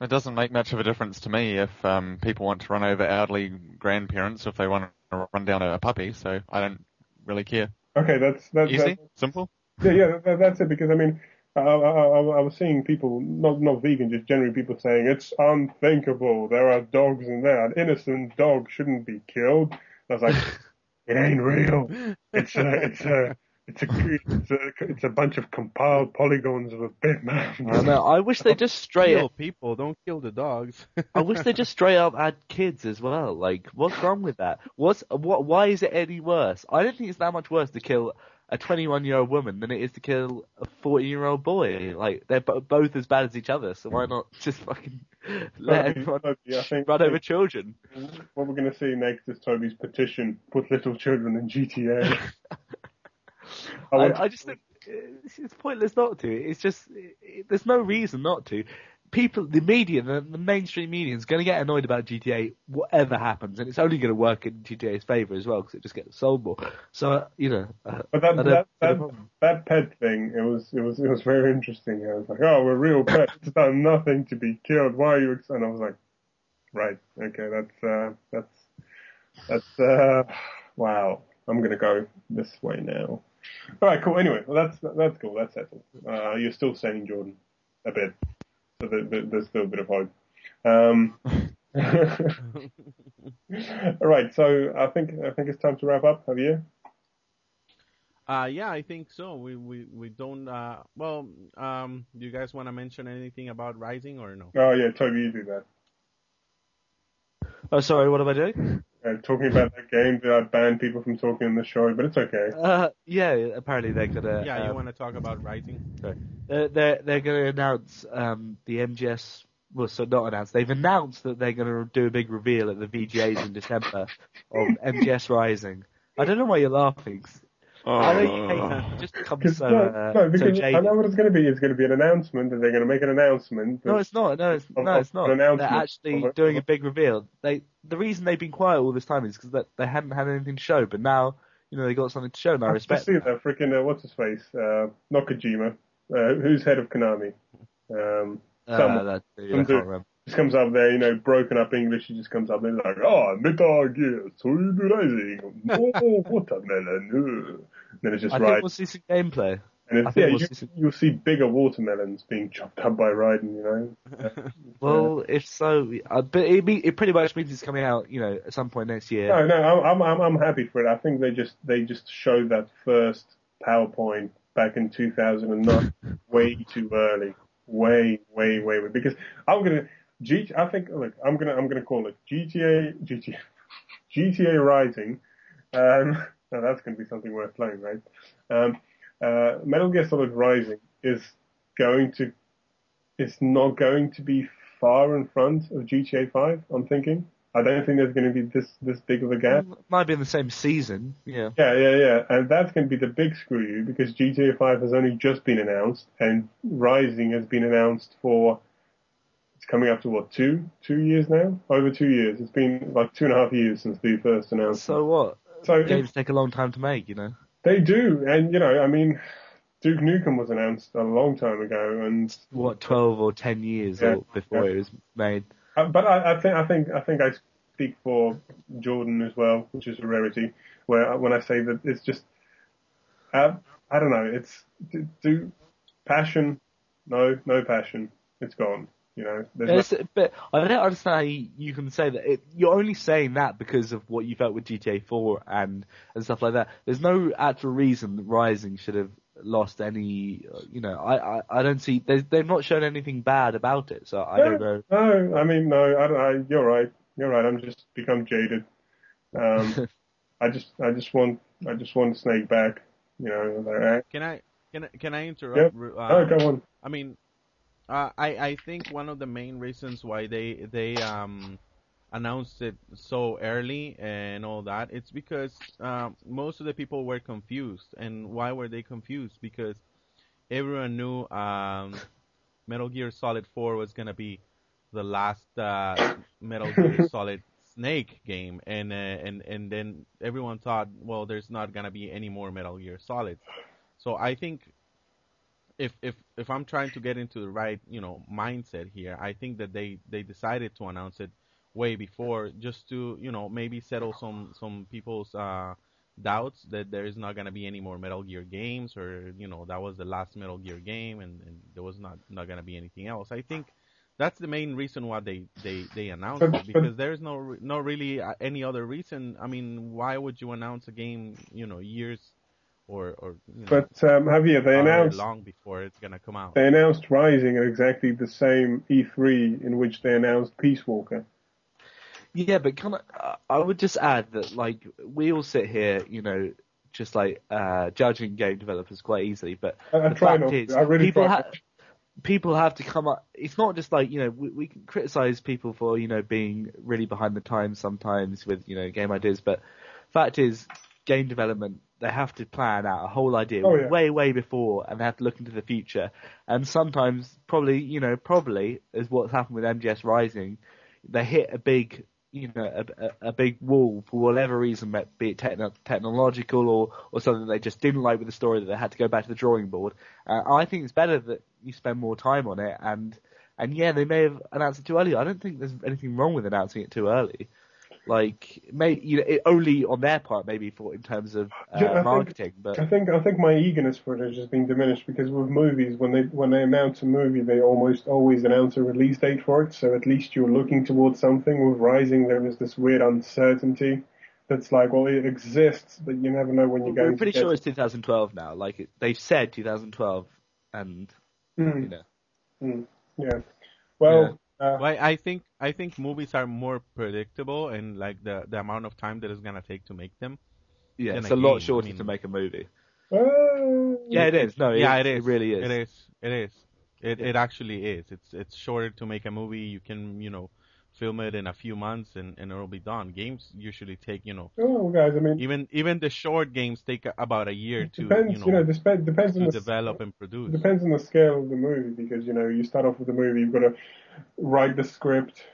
It doesn't make much of a difference to me if um, people want to run over elderly grandparents, or if they want to run down a puppy. So I don't really care. Okay, that's that's Easy, that's- simple. Yeah, yeah, that, that's it. Because I mean, I, I, I, I was seeing people, not not vegan, just generally people saying it's unthinkable. There are dogs in there. An innocent dog shouldn't be killed. I was like, (laughs) it ain't real. It's a, it's a, it's a, it's a, it's a bunch of compiled polygons of a bit man. I know. I wish they just straight Kill people, don't kill the dogs. I wish they just straight up had kids as well. Like, what's wrong with that? What's what? Why is it any worse? I don't think it's that much worse to kill a 21 year old woman than it is to kill a 14 year old boy. Like, they're bo- both as bad as each other. So why not just fucking let Toby, everyone Toby, I think, run over children? what we're going to see next is Toby's petition: put little children in GTA. (laughs) I I, I just think it's, pointless not to. It's just it, there's no reason not to. People, the media, the, the mainstream media is going to get annoyed about GTA whatever happens, and it's only going to work in GTA's favour as well because it just gets sold more. So uh, you know, uh, But that that, that, that pet thing, it was it was it was very interesting. I was like, oh, we're real pets. It's done nothing to be killed. Why are you? Ex-? And I was like, right, okay, that's uh, that's that's uh, wow. I'm gonna go this way now. All right, cool. Anyway, well, that's that's cool. That's settled. Uh, you're still saying Jordan a bit, so there, there, there's still a bit of hope. Um, (laughs) all right, so I think I think it's time to wrap up. Have you? Uh, yeah, I think so. We we we don't. Uh, well, um, do you guys want to mention anything about Rising or no? Oh yeah, Toby, you do that. Oh, sorry, what am I doing? Uh, talking about that game, did I ban people from talking on the show? But it's okay. Uh, yeah, apparently they're gonna. Yeah, you um, want to talk about Rising? They're they're, they're going to announce um, the MGS. Well, so not announce. They've announced that they're going to do a big reveal at the VGAs in December of MGS Rising. I don't know why you're laughing. I know you hate Oh. that. It just becomes 'Cause- so, no, uh, no, so I know what it's going to be. It's going to be an announcement, and they're going to make an announcement. No, it's not. No, it's Of- no, it's not. an They're actually a- doing a big reveal. They the reason they've been quiet all this time is because that they hadn't had anything to show. But now, you know, they got something to show, and I I respect. see that. that freaking uh, what's his face, uh, not Kojima, uh, who's head of Konami. Um, Uh, Someone- that, yeah, I some can't dude. Just comes up there, you know, broken up English. He just comes up there like, oh, Metal Gear Solid oh, watermelon. uh." Then it's just I right, think we'll see some gameplay. and it's, yeah, we'll you, see some- you'll see bigger watermelons being chopped up by Raiden, you know. (laughs) Well, if so, uh, but it, be, it pretty much means it's coming out, you know, at some point next year. No, no, I'm, I'm, I'm happy for it. I think they just, they just showed that first PowerPoint back in 2009 (laughs) way too early, way, way, way, way. Because I'm gonna, G, I think, look, I'm gonna, I'm gonna call it GTA, GTA, GTA (laughs) Rising. Um, (laughs) now that's gonna be something worth playing, right? Um, uh, Metal Gear Solid Rising is going to, it's not going to be far in front of GTA 5. I'm thinking. I don't think there's going to be this this big of a gap. Might be in the same season. Yeah. Yeah, yeah, yeah. And that's going to be the big screw you because GTA 5 has only just been announced and Rising has been announced for, it's coming up to what, two? Two years now? Over two years. It's been like two and a half years since the first announcement. So what? So Games take a long time to make, you know. they do. And, you know, I mean, Duke Nukem was announced a long time ago and, What, 12 or 10 years Yeah, before yeah. it was made. uh, but I, I think, I think, I think I speak for Jordan as well, which is a rarity, where when I say that it's just, uh, I don't know, it's, do, do passion, no, no passion, it's gone. You know, there's but I don't understand how you, you can say that. It, you're only saying that because of what you felt with GTA 4 and, and stuff like that. There's no actual reason that Rising should have lost any, uh, you know, I, I, I don't see, there's- they've not shown anything bad about it, so I don't know. no, I mean, no, I don't, I, you're right, you're right. I'm just become jaded. Um, (laughs) I just, I just want, I just want Snake back. You know, like, eh. Can I can I, can I interrupt? Uh, oh, go on. I mean, uh, I I think one of the main reasons why they they um announced it so early and all that it's because um, most of the people were confused. And why were they confused? Because everyone knew um, Metal Gear Solid 4 was gonna be the last uh, Metal Gear (laughs) Solid Snake game, and uh, and and then everyone thought, well, there's not gonna be any more Metal Gear Solids. So I think if if if I'm trying to get into the right you know mindset here, I think that they they decided to announce it way before just to you know maybe settle some some people's uh doubts that there is not going to be any more Metal Gear games or you know that was the last Metal Gear game and, and there was not not going to be anything else. I think that's the main reason why they they they announced it because there's no no really uh, any other reason. I mean, why would you announce a game you know years or or you know, But um, Javier, they announced long before it's going to come out? they announced Rising at exactly the same E3 in which they announced Peace Walker. Yeah, but can I, I would just add that like we all sit here, you know, just like uh, judging game developers quite easily, but I, I the fact not. is. I really people try. ha- not to. people have to come up. It's not just like you know we, we can criticize people for you know being really behind the times sometimes with you know game ideas, but fact is, game development they have to plan out a whole idea Oh, yeah. way way before, and they have to look into the future. And sometimes, probably you know probably is what's happened with MGS Rising, they hit a big you know a, a, a big wall for whatever reason, be it techno- technological or or something they just didn't like with the story that they had to go back to the drawing board. Uh, I think it's better that you spend more time on it and and yeah, they may have announced it too early. I don't think there's anything wrong with announcing it too early. Like, may you know, it, only on their part, maybe for in terms of uh, Yeah, I think- marketing, but I think I think my eagerness for it has just been diminished because with movies, when they when they announce a movie, they almost always announce a release date for it. So at least you're looking towards something. With Rising, there is this weird uncertainty that's like, well, it exists, but you never know when you're going. we're pretty to sure it's 2012 now. Like, it, they've said 2012, and you Mm, know, mm, yeah. Well, uh, Well, I think I think movies are more predictable and like the the amount of time that it's gonna take to make them. yeah, it's a lot again, shorter I mean- to make a movie. uh, Yeah, it is. No, yeah, it is. it, it is. really is. It is. It is. It it actually is. It's it's shorter to make a movie. You can you know film it in a few months and and it'll be done. Games usually take you know Oh, guys, I mean, even even the short games take about a year to depends. you know, You know, depends depends on the develop and produce. depends on the scale of the movie because you know you start off with the movie, you've got to write the script.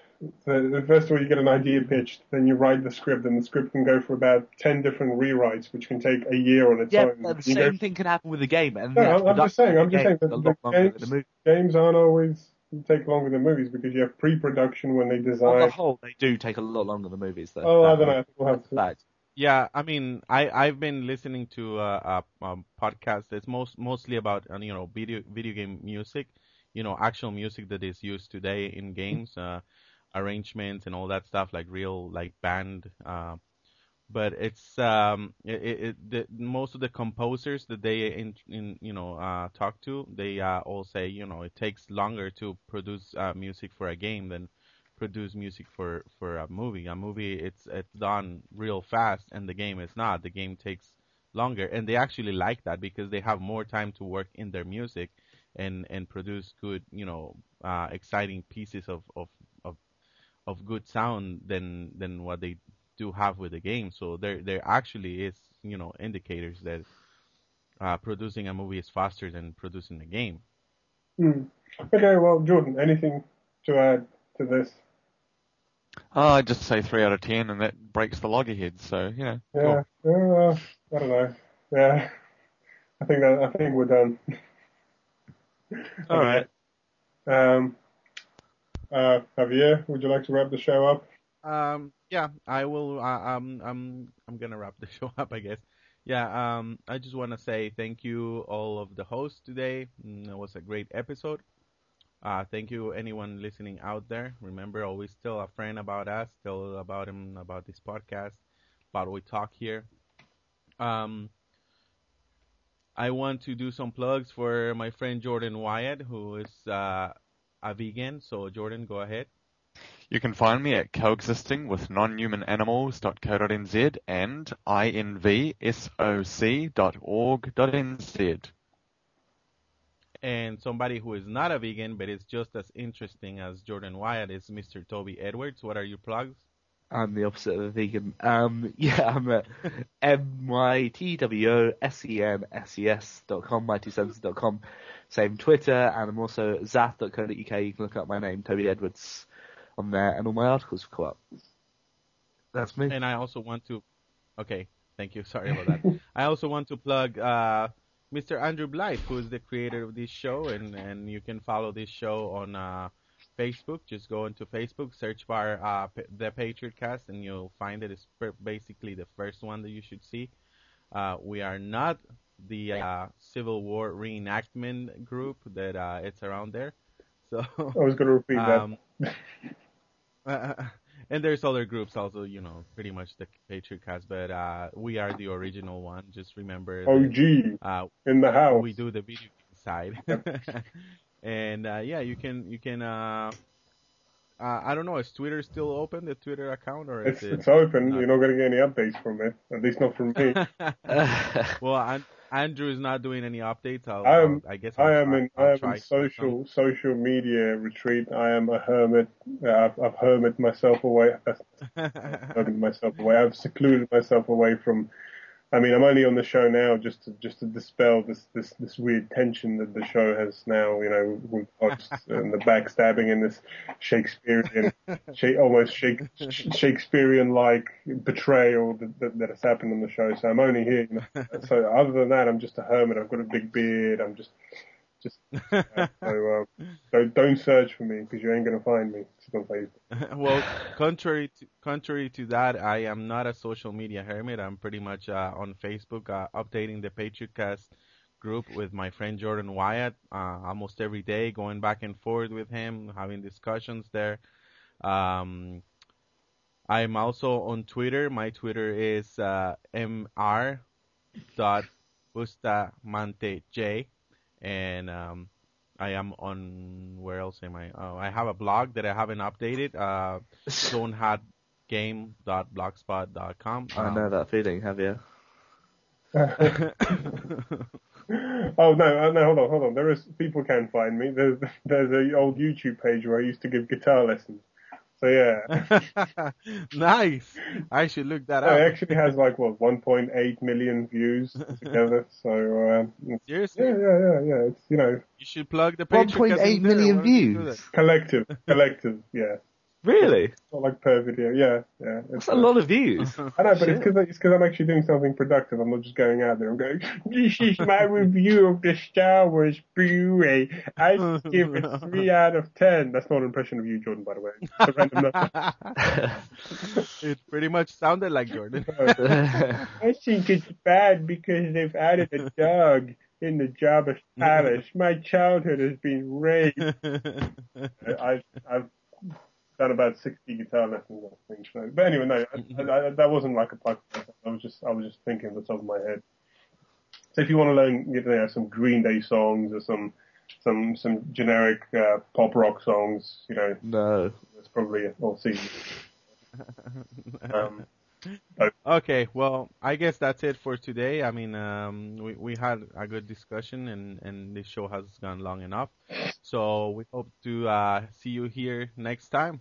The, the first of all, you get an idea pitched, then you write the script, and the script can go for about ten different rewrites, which can take a year on its Yeah, own. but the You go- same thing can happen with the game. And No, the I'm- I'm just saying. I'm just saying that the game is a lot longer than games, the games aren't always take longer than movies because you have pre-production when they design. On the design. whole, they do take a lot longer than movies, though. Oh, I don't know. We'll have to. a. Yeah, I mean, I I've been listening to a, a, a podcast that's most mostly about uh, you know video video game music, you know, actual music that is used today in games, uh, arrangements and all that stuff, like real like band. Uh, but it's um it, it, the, most of the composers that they in, in you know uh talk to, they uh, all say you know it takes longer to produce uh, music for a game than produce music for for a movie. A movie it's it's done real fast, and the game is not. The game takes longer, and they actually like that because they have more time to work in their music and and produce good you know uh, exciting pieces of of of of good sound than than what they do have with the game. So there there actually is you know indicators that uh, producing a movie is faster than producing a game. Hmm. Okay, well, Jordan, anything to add to this? Oh, I'd just say three out of ten, and that breaks the loggerhead. So you know, Yeah, uh, I don't know. Yeah, I think that I think we're done. All right. (laughs) Um, uh, Javier, would you like to wrap the show up? Um, yeah, I will. Uh, um, I'm I'm gonna wrap (laughs) the show up, I guess. Yeah. Um, I just want to say thank you all of the hosts today. Mm, It was a great episode. Uh, thank you anyone listening out there. Remember, always tell a friend about us, tell about him about this podcast, about what we talk here. Um, I want to do some plugs for my friend Jordan Wyatt, who is uh, a vegan. So Jordan, go ahead. You can find me at coexistingwithnonhumananimals.co.nz and invsoc.org.nz. And somebody who is not a vegan but is just as interesting as Jordan Wyatt is Mr. Toby Edwards. What are your plugs? I'm the opposite of a vegan. Um, (laughs) yeah, I'm at m-y-t-w-o-s-e-n-s-e-s dot com, mytwosenses dot com. Same Twitter, and I'm also zath.co.uk. You can look up my name, Toby Edwards, on there, and all my articles will come up. That's me. And I also want to. Okay, thank you. Sorry about that. (laughs) I also want to plug uh, Mr. Andrew Blythe, who is the creator of this show, and and you can follow this show on uh, Facebook. Just go into Facebook, search bar uh, P- the Patriotcast, and you'll find it. It's per- basically the first one that you should see. Uh, we are not the uh, Civil War reenactment group that uh, it's around there. So I was going to repeat (laughs) um, uh, (laughs) and there's other groups also, you know, pretty much the Patriotcast, but uh, we are the original one. Just remember, that. that, OG uh, in the house. we do the video side. (laughs) and uh, yeah, you can you can. Uh, uh, I don't know, is Twitter still open? The Twitter account, or is It's, it? it's open. not? You're not going to get any updates from it. At least not from me. (laughs) well, An- Andrew is not doing any updates. I'll, I am- I'll- guess I'll I am try- in I'll I am in social social media retreat. I am a hermit. I've, I've hermit myself away. (laughs) Hermit myself away. I've secluded myself away from. I mean, I'm only on the show now just to just to dispel this this this weird tension that the show has now. You know, with (laughs) and the backstabbing and this Shakespearean, (laughs) Sha- almost Shake, Shakespearean-like betrayal that, that that has happened on the show. So I'm only here. You know, (laughs) so other than that, I'm just a hermit. I've got a big beard. I'm just Just (laughs) uh, so uh, don't don't search for me because you ain't gonna find me. It's on Facebook. (laughs) well, contrary to contrary to that, I am not a social media hermit. I'm pretty much uh, on Facebook, uh, updating the Patriotcast group with my friend Jordan Wyatt uh, almost every day, going back and forth with him, having discussions there. Um, I'm also on Twitter. My Twitter is uh, mr dot bustamantej, and um, I am on where else am I? Oh, I have a blog that I haven't updated. Uh, (laughs) zonehadgame.blogspot.com. I know that feeling, have you? (laughs) oh no, uh, no, hold on, hold on. There is people can find me. There's there's a old YouTube page where I used to give guitar lessons. So yeah, (laughs) nice. I should look that it up. It actually has like what 1.8 million views (laughs) together. So um, Seriously, yeah, yeah, yeah, yeah. It's you know you should plug the 1.8 Patriotcast in there. million Why don't you do views. collective, collective. Yeah, Really? not like per video. Yeah, yeah. That's It's, a lot of views. (laughs) I know, but it's because it's because I'm actually doing something productive. I'm not just going out there. I'm going. This is my (laughs) review of the Star Wars Blu-ray. I give it (laughs) three out of ten. That's not an impression of you, Jordan, by the way. It's a random number. it pretty much sounded like Jordan. I think it's bad because they've added a dog in the Jabba's palace. My childhood has been raped. I've, I've about 60 guitar lessons, I think. So. But anyway, no, I, I, that wasn't like a plug. I was just, I was just thinking off the top of my head. So if you want to learn, you know, some Green Day songs or some, some, some generic uh, pop rock songs, you know, no. that's probably all season. Um, (laughs) Okay, well, I guess that's it for today. I mean, um, we we had a good discussion, and and this show has gone long enough. So we hope to uh, see you here next time.